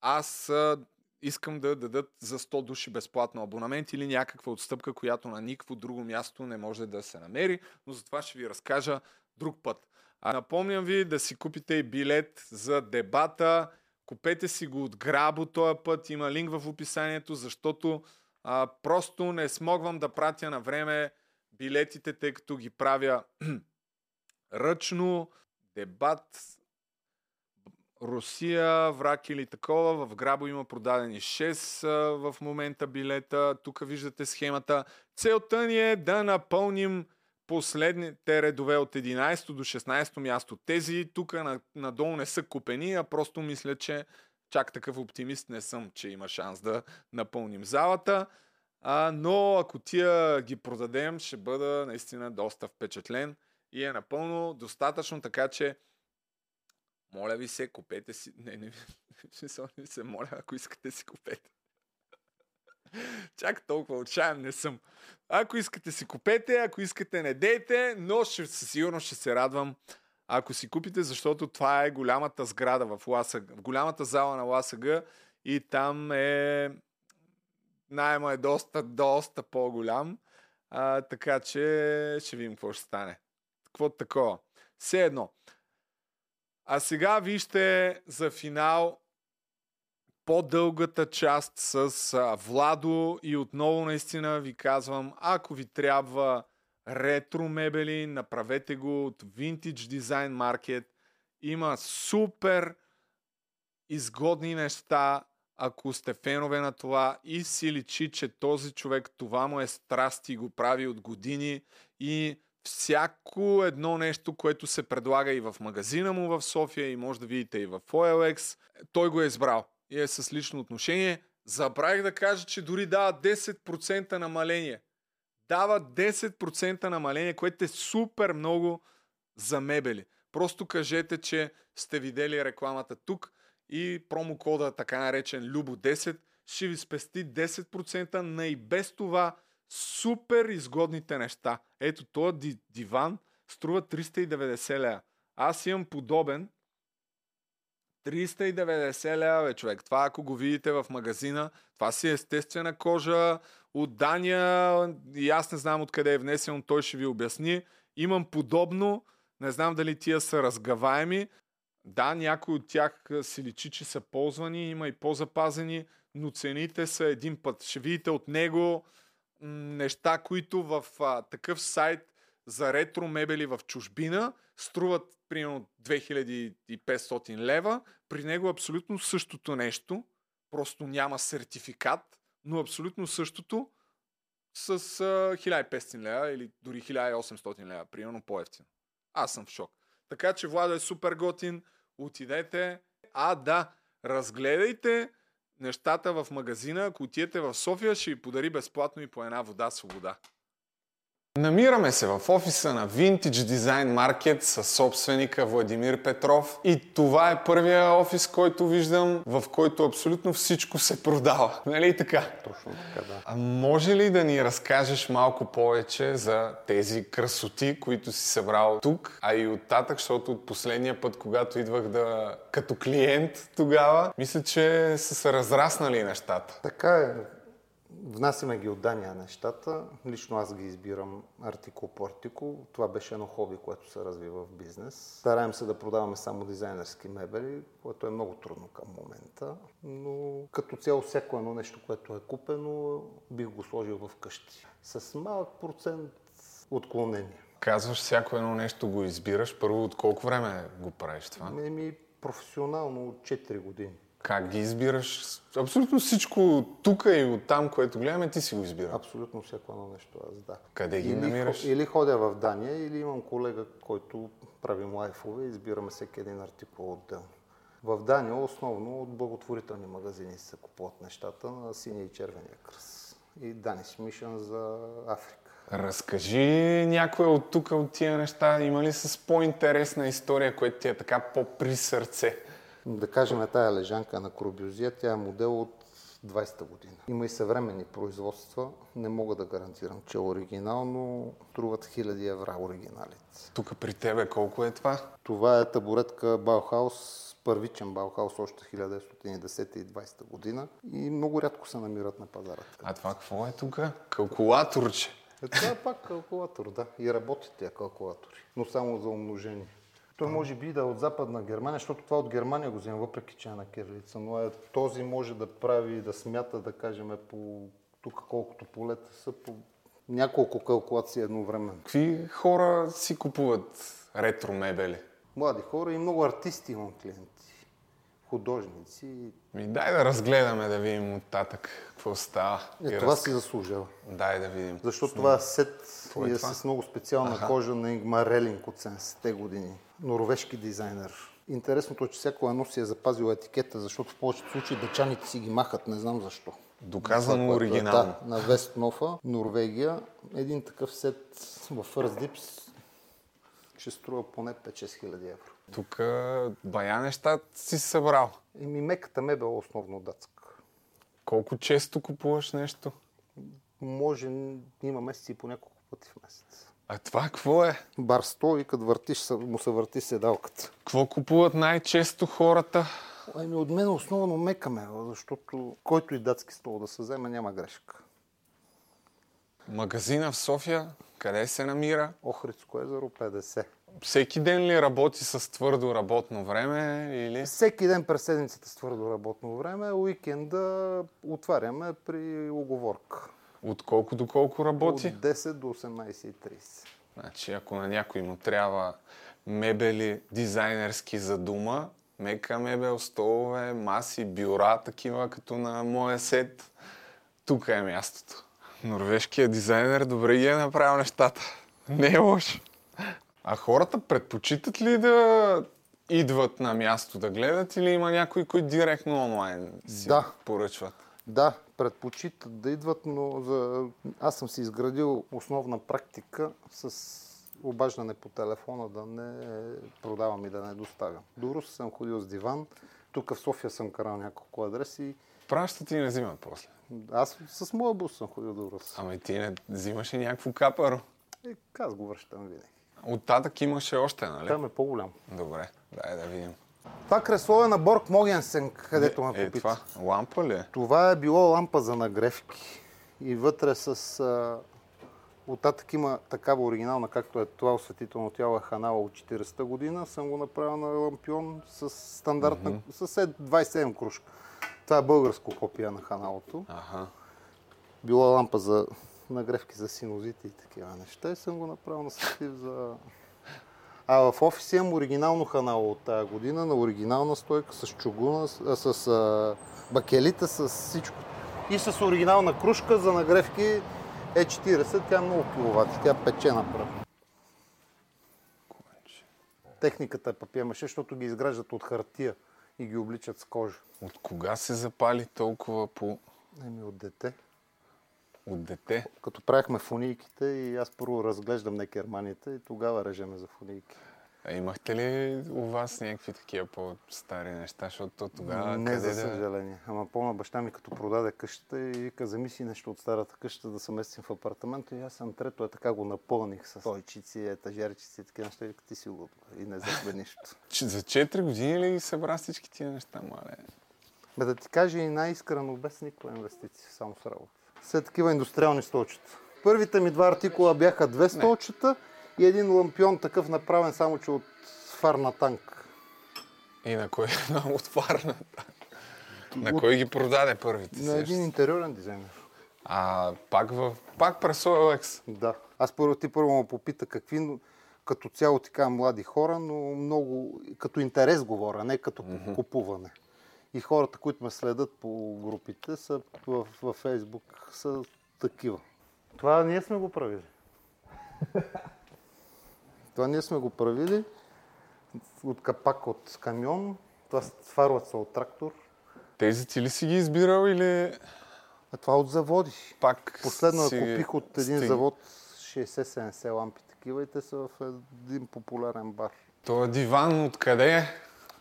Аз а, искам да дадат за 100 души безплатно абонамент или някаква отстъпка, която на никакво друго място не може да се намери, но за това ще ви разкажа друг път. А напомням ви да си купите и билет за дебата. Купете си го от Грабо този път. Има линк в описанието, защото а, просто не смогвам да пратя на време билетите, тъй като ги правя ръчно. Дебат Русия, враг или такова. В Грабо има продадени 6 а, в момента билета. Тук виждате схемата. Целта ни е да напълним последните редове от 11 до 16 място. Тези тук надолу не са купени, а просто мисля, че чак такъв оптимист не съм, че има шанс да напълним залата. А, но ако тия ги продадем, ще бъда наистина доста впечатлен и е напълно достатъчно, така че моля ви се, купете си. Не, не, не, се моля, ако искате си купете. Чак толкова отчаян не съм. Ако искате си купете, ако искате не дейте, но ще, сигурност ще се радвам ако си купите, защото това е голямата сграда в ЛАСАГ, в голямата зала на ЛАСАГ и там е найема е доста, доста по-голям, а, така че ще видим какво ще стане. Какво такова? Все едно. А сега вижте за финал по-дългата част с Владо и отново наистина ви казвам, ако ви трябва ретро мебели, направете го от Vintage Design Market. Има супер изгодни неща, ако сте фенове на това и си личи, че този човек това му е страст и го прави от години и всяко едно нещо, което се предлага и в магазина му в София и може да видите и в OLX, той го е избрал и е с лично отношение. Забравих да кажа, че дори дава 10% намаление. дава 10% намаление, което е супер много за мебели. Просто кажете, че сте видели рекламата тук и промокода, така наречен Любо10, ще ви спести 10% на и без това супер изгодните неща. Ето, този диван струва 390 лева. Аз имам подобен 390 лева, бе, човек. Това ако го видите в магазина, това си е естествена кожа от Дания и аз не знам откъде е внесен, той ще ви обясни. Имам подобно, не знам дали тия са разгаваеми. Да, някои от тях си личи, че са ползвани, има и по-запазени, но цените са един път. Ще видите от него неща, които в а, такъв сайт за ретро мебели в чужбина струват примерно 2500 лева. При него абсолютно същото нещо, просто няма сертификат, но абсолютно същото с а, 1500 лева или дори 1800 лева, примерно по-ефтино. Аз съм в шок. Така че Владо е супер готин, отидете. А, да, разгледайте нещата в магазина. Ако отидете в София, ще ви подари безплатно и по една вода свобода. Намираме се в офиса на Vintage Design Market със собственика Владимир Петров и това е първия офис, който виждам, в който абсолютно всичко се продава. Нали така?
Точно така, да.
А може ли да ни разкажеш малко повече за тези красоти, които си събрал тук, а и оттатък, защото от последния път, когато идвах да като клиент тогава, мисля, че са се разраснали нещата.
Така е. Внасяме ги от Дания нещата. Лично аз ги избирам артикул по артикул. Това беше едно хоби, което се развива в бизнес. Стараем се да продаваме само дизайнерски мебели, което е много трудно към момента. Но като цяло всяко едно нещо, което е купено, бих го сложил в къщи. С малък процент отклонение.
Казваш, всяко едно нещо го избираш. Първо, от колко време го правиш това?
Еми, професионално от 4 години.
Как ги избираш? Абсолютно всичко тук и от там, което гледаме, ти си го избира.
Абсолютно всяко едно нещо аз, да.
Къде ги
или,
намираш?
Или ходя в Дания, или имам колега, който правим лайфове и избираме всеки един артикул отделно. В Дания основно от благотворителни магазини се купуват нещата на синия и червения кръст. И Даниш Мишън за Африка.
Разкажи някоя от тук, от тия неща. Има ли с по-интересна история, която ти е така по-при сърце?
Да кажем, тая лежанка на Корбюзия, тя е модел от 20-та година. Има и съвременни производства. Не мога да гарантирам, че е оригинал, но струват хиляди евро оригиналите.
Тук при тебе колко е това?
Това е табуретка Баухаус, първичен Баухаус още 1910 и 20 година и много рядко се намират на пазара.
А това какво е тук? Калкулаторче.
Е, това е пак калкулатор, да. И работи тия калкулатори, но само за умножение. Той може би да е от Западна Германия, защото това от Германия го взема, въпреки че е на кирилица, но е, този може да прави, да смята, да кажем, по тук колкото полета са, по няколко калкулации едновременно.
Какви хора си купуват ретро мебели?
Млади хора и много артисти имам клиенти. Художници.
Ми дай да разгледаме, да видим оттатък какво става.
Е, това
раз-
си заслужава.
Дай да видим.
Защото това е сет
Какво е
и е
това?
с много специална
Аха.
кожа на Ингмар Релинг от 70-те години. Норвежки дизайнер. Интересното е, че всяко едно си е запазило етикета, защото в повечето случаи дъчаните си ги махат, не знам защо.
Доказано
Това, е,
оригинално.
Да, на Вестнофа, Норвегия. Един такъв сет в First Dips ще струва поне 5-6 хиляди евро.
Тук бая неща си събрал.
Еми меката мебел е основно датска.
Колко често купуваш нещо?
Може, има месеци и по няколко пъти в месец.
А това какво е?
Бар 100 и като въртиш, му се върти седалката.
Какво купуват най-често хората?
Ами от мен основно мека мебел, защото който и датски стол да се вземе, няма грешка.
Магазина в София, къде се намира?
Охридско езеро 50.
Всеки ден ли работи с твърдо работно време или?
Всеки ден през седмицата с твърдо работно време, уикенда отваряме при оговорка.
От колко до колко работи?
От 10 до 18.30.
Значи, ако на някой му трябва мебели дизайнерски за дома, мека мебел, столове, маси, бюра, такива като на моя сет, тук е мястото. Норвежкият дизайнер добре ги е направил нещата. Не е лошо. А хората предпочитат ли да идват на място да гледат или има някои, които директно онлайн си
Да.
поръчват?
Да, предпочитат да идват, но за... аз съм си изградил основна практика с обаждане по телефона да не продавам и да не доставям. До Рус съм ходил с диван, тук в София съм карал няколко адреси.
Пращат и не взимат после.
Аз с моя бус съм ходил до Рус.
Ама и ти не взимаш и някакво капаро.
Е, аз го връщам винаги.
Оттатък имаше още, нали?
Там е по-голям.
Добре, дай да видим.
Това кресло е на Борг Могенсен, където ме
Е,
попита.
това лампа ли е?
Това е било лампа за нагревки. И вътре с... А... Оттатък има такава оригинална, както е това осветително тяло е Ханала от 40-та година. Съм го направил на лампион с стандартна...
Мгм.
с е 27 кружка. Това е българско копия на Ханалото.
Аха.
Било лампа за нагревки за синузите и такива неща. И съм го направил на сетив за... А в офиса имам оригинално ханало от тази година, на оригинална стойка, с чугуна, с, с а, бакелита, с всичко. И с оригинална кружка за нагревки Е40, тя е много киловати, тя пече направо. Техниката е папиер-маше, защото ги изграждат от хартия и ги обличат с кожа.
От кога се запали толкова по...
Еми от дете.
От дете?
Като правихме фунийките и аз първо разглеждам некерманите и тогава режеме за фунийки.
А имахте ли у вас някакви такива по-стари неща, защото тогава
не,
къде
за
да...
съжаление. Ама помня баща ми като продаде къщата и вика, вземи си нещо от старата къща да се местим в апартамента. И аз съм трето, е така го напълних с стойчици, етажерчици и такива неща. И ти си го и не взехме нищо.
За 4 години ли събра всички тия неща, мале?
Бе да ти кажа и най-искрено, без никаква инвестиция, само с работа. Все такива индустриални столчета. Първите ми два артикула бяха две столчета и един лампион такъв направен само, че от фар на танк.
И на кой на отварната? На кой ги продаде първите?
На един интериорен дизайнер.
А пак, в, пак през OLX?
Да. Аз първо ти първо му попита какви, като цяло така млади хора, но много като интерес говоря, не като mm-hmm. купуване. И хората, които ме следят по групите, са в, в Фейсбук, са такива. Това ние сме го правили. Това ние сме го правили от капак от камион, това с фарлът са от трактор.
Тези ти ли си ги избирал или...
А това от заводи.
Пак
Последно
си
купих от един
стиг-
завод 60-70 лампи такива и те са в един популярен бар.
Това диван откъде е?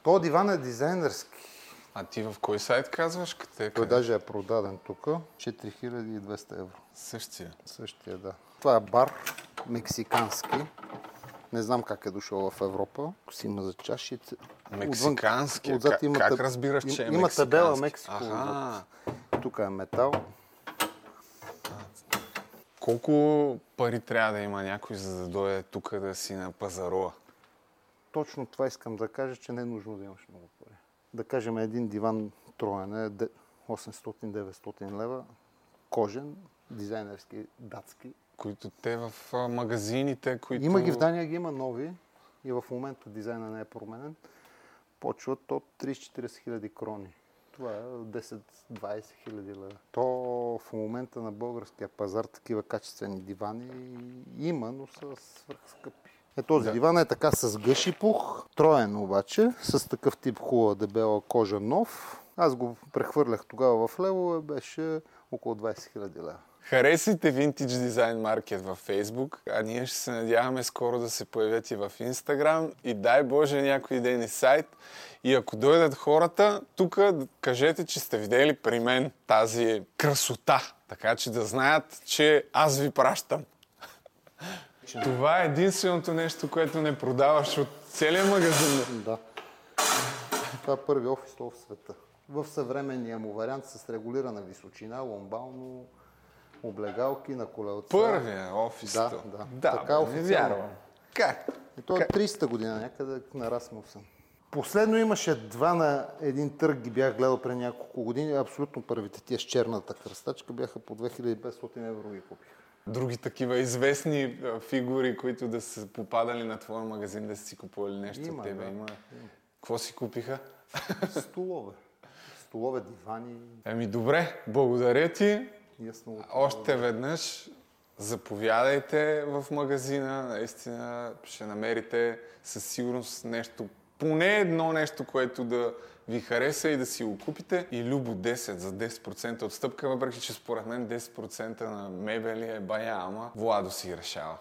То диван е дизайнерски.
А ти в кой сайт казваш? Къде?
Той даже е продаден тук. 4200 евро.
Същия.
Същия, да. Това е бар, мексикански. Не знам как е дошъл в Европа. Ако си има за чаши.
Мексикански?
Отзад
Как-
има
как
таб-
разбираш, че е
Има табела
мексикански?
Мексико.
Аха.
отзад. Тук е метал.
Колко пари трябва да има някой, за да дойде тук да си на пазаруа?
Точно това искам да кажа, че не е нужно да имаш много. Да кажем, един диван троен е де- 800-900 лева, кожен, дизайнерски, датски.
Които те в магазините, които...
Има ги в Дания, ги има нови и в момента дизайна не е променен. Почват от 30-40 хиляди крони. Това е 10-20 хиляди лева. То в момента на българския пазар такива качествени дивани има, но са свръхскъпи. Е, този
Да.
диван е така с гъш и пух, троен обаче, с такъв тип хубава дебела кожа нов. Аз го прехвърлях тогава в лево, беше около 20 хиляди лева.
Харесайте Vintage Design Market във Facebook, а ние ще се надяваме скоро да се появят и в Instagram и дай Боже някой ден и сайт. И ако дойдат хората, тук кажете, че сте видели при мен тази красота, така че да знаят, че аз ви пращам. Това е единственото нещо, което не продаваш от целия магазин.
Да. Това е първи офис в света. В съвременния му вариант с регулирана височина, ломбално, облегалки на колелца.
Първия офис.
Да, да.
Да,
така
бе, не вярвам. Как?
И то е 30-та година, някъде нараснал съм. Последно имаше два на един търг, ги бях гледал преди няколко години. Абсолютно първите, тия с черната кръстачка, бяха по 2500 евро ги купих.
Други такива известни фигури, които да са попадали на твоя магазин, да са си купували нещо
Има,
от тебе.
да.
Има. Какво си купиха?
Столове. Столове, дивани.
Еми добре, благодаря ти.
Ясно.
Още веднъж заповядайте в магазина. Наистина ще намерите със сигурност нещо поне едно нещо, което да ви хареса и да си го купите. И Любо 10 за 10% отстъпка, въпреки че според мен 10% на мебели е бая, ама Владо си решава.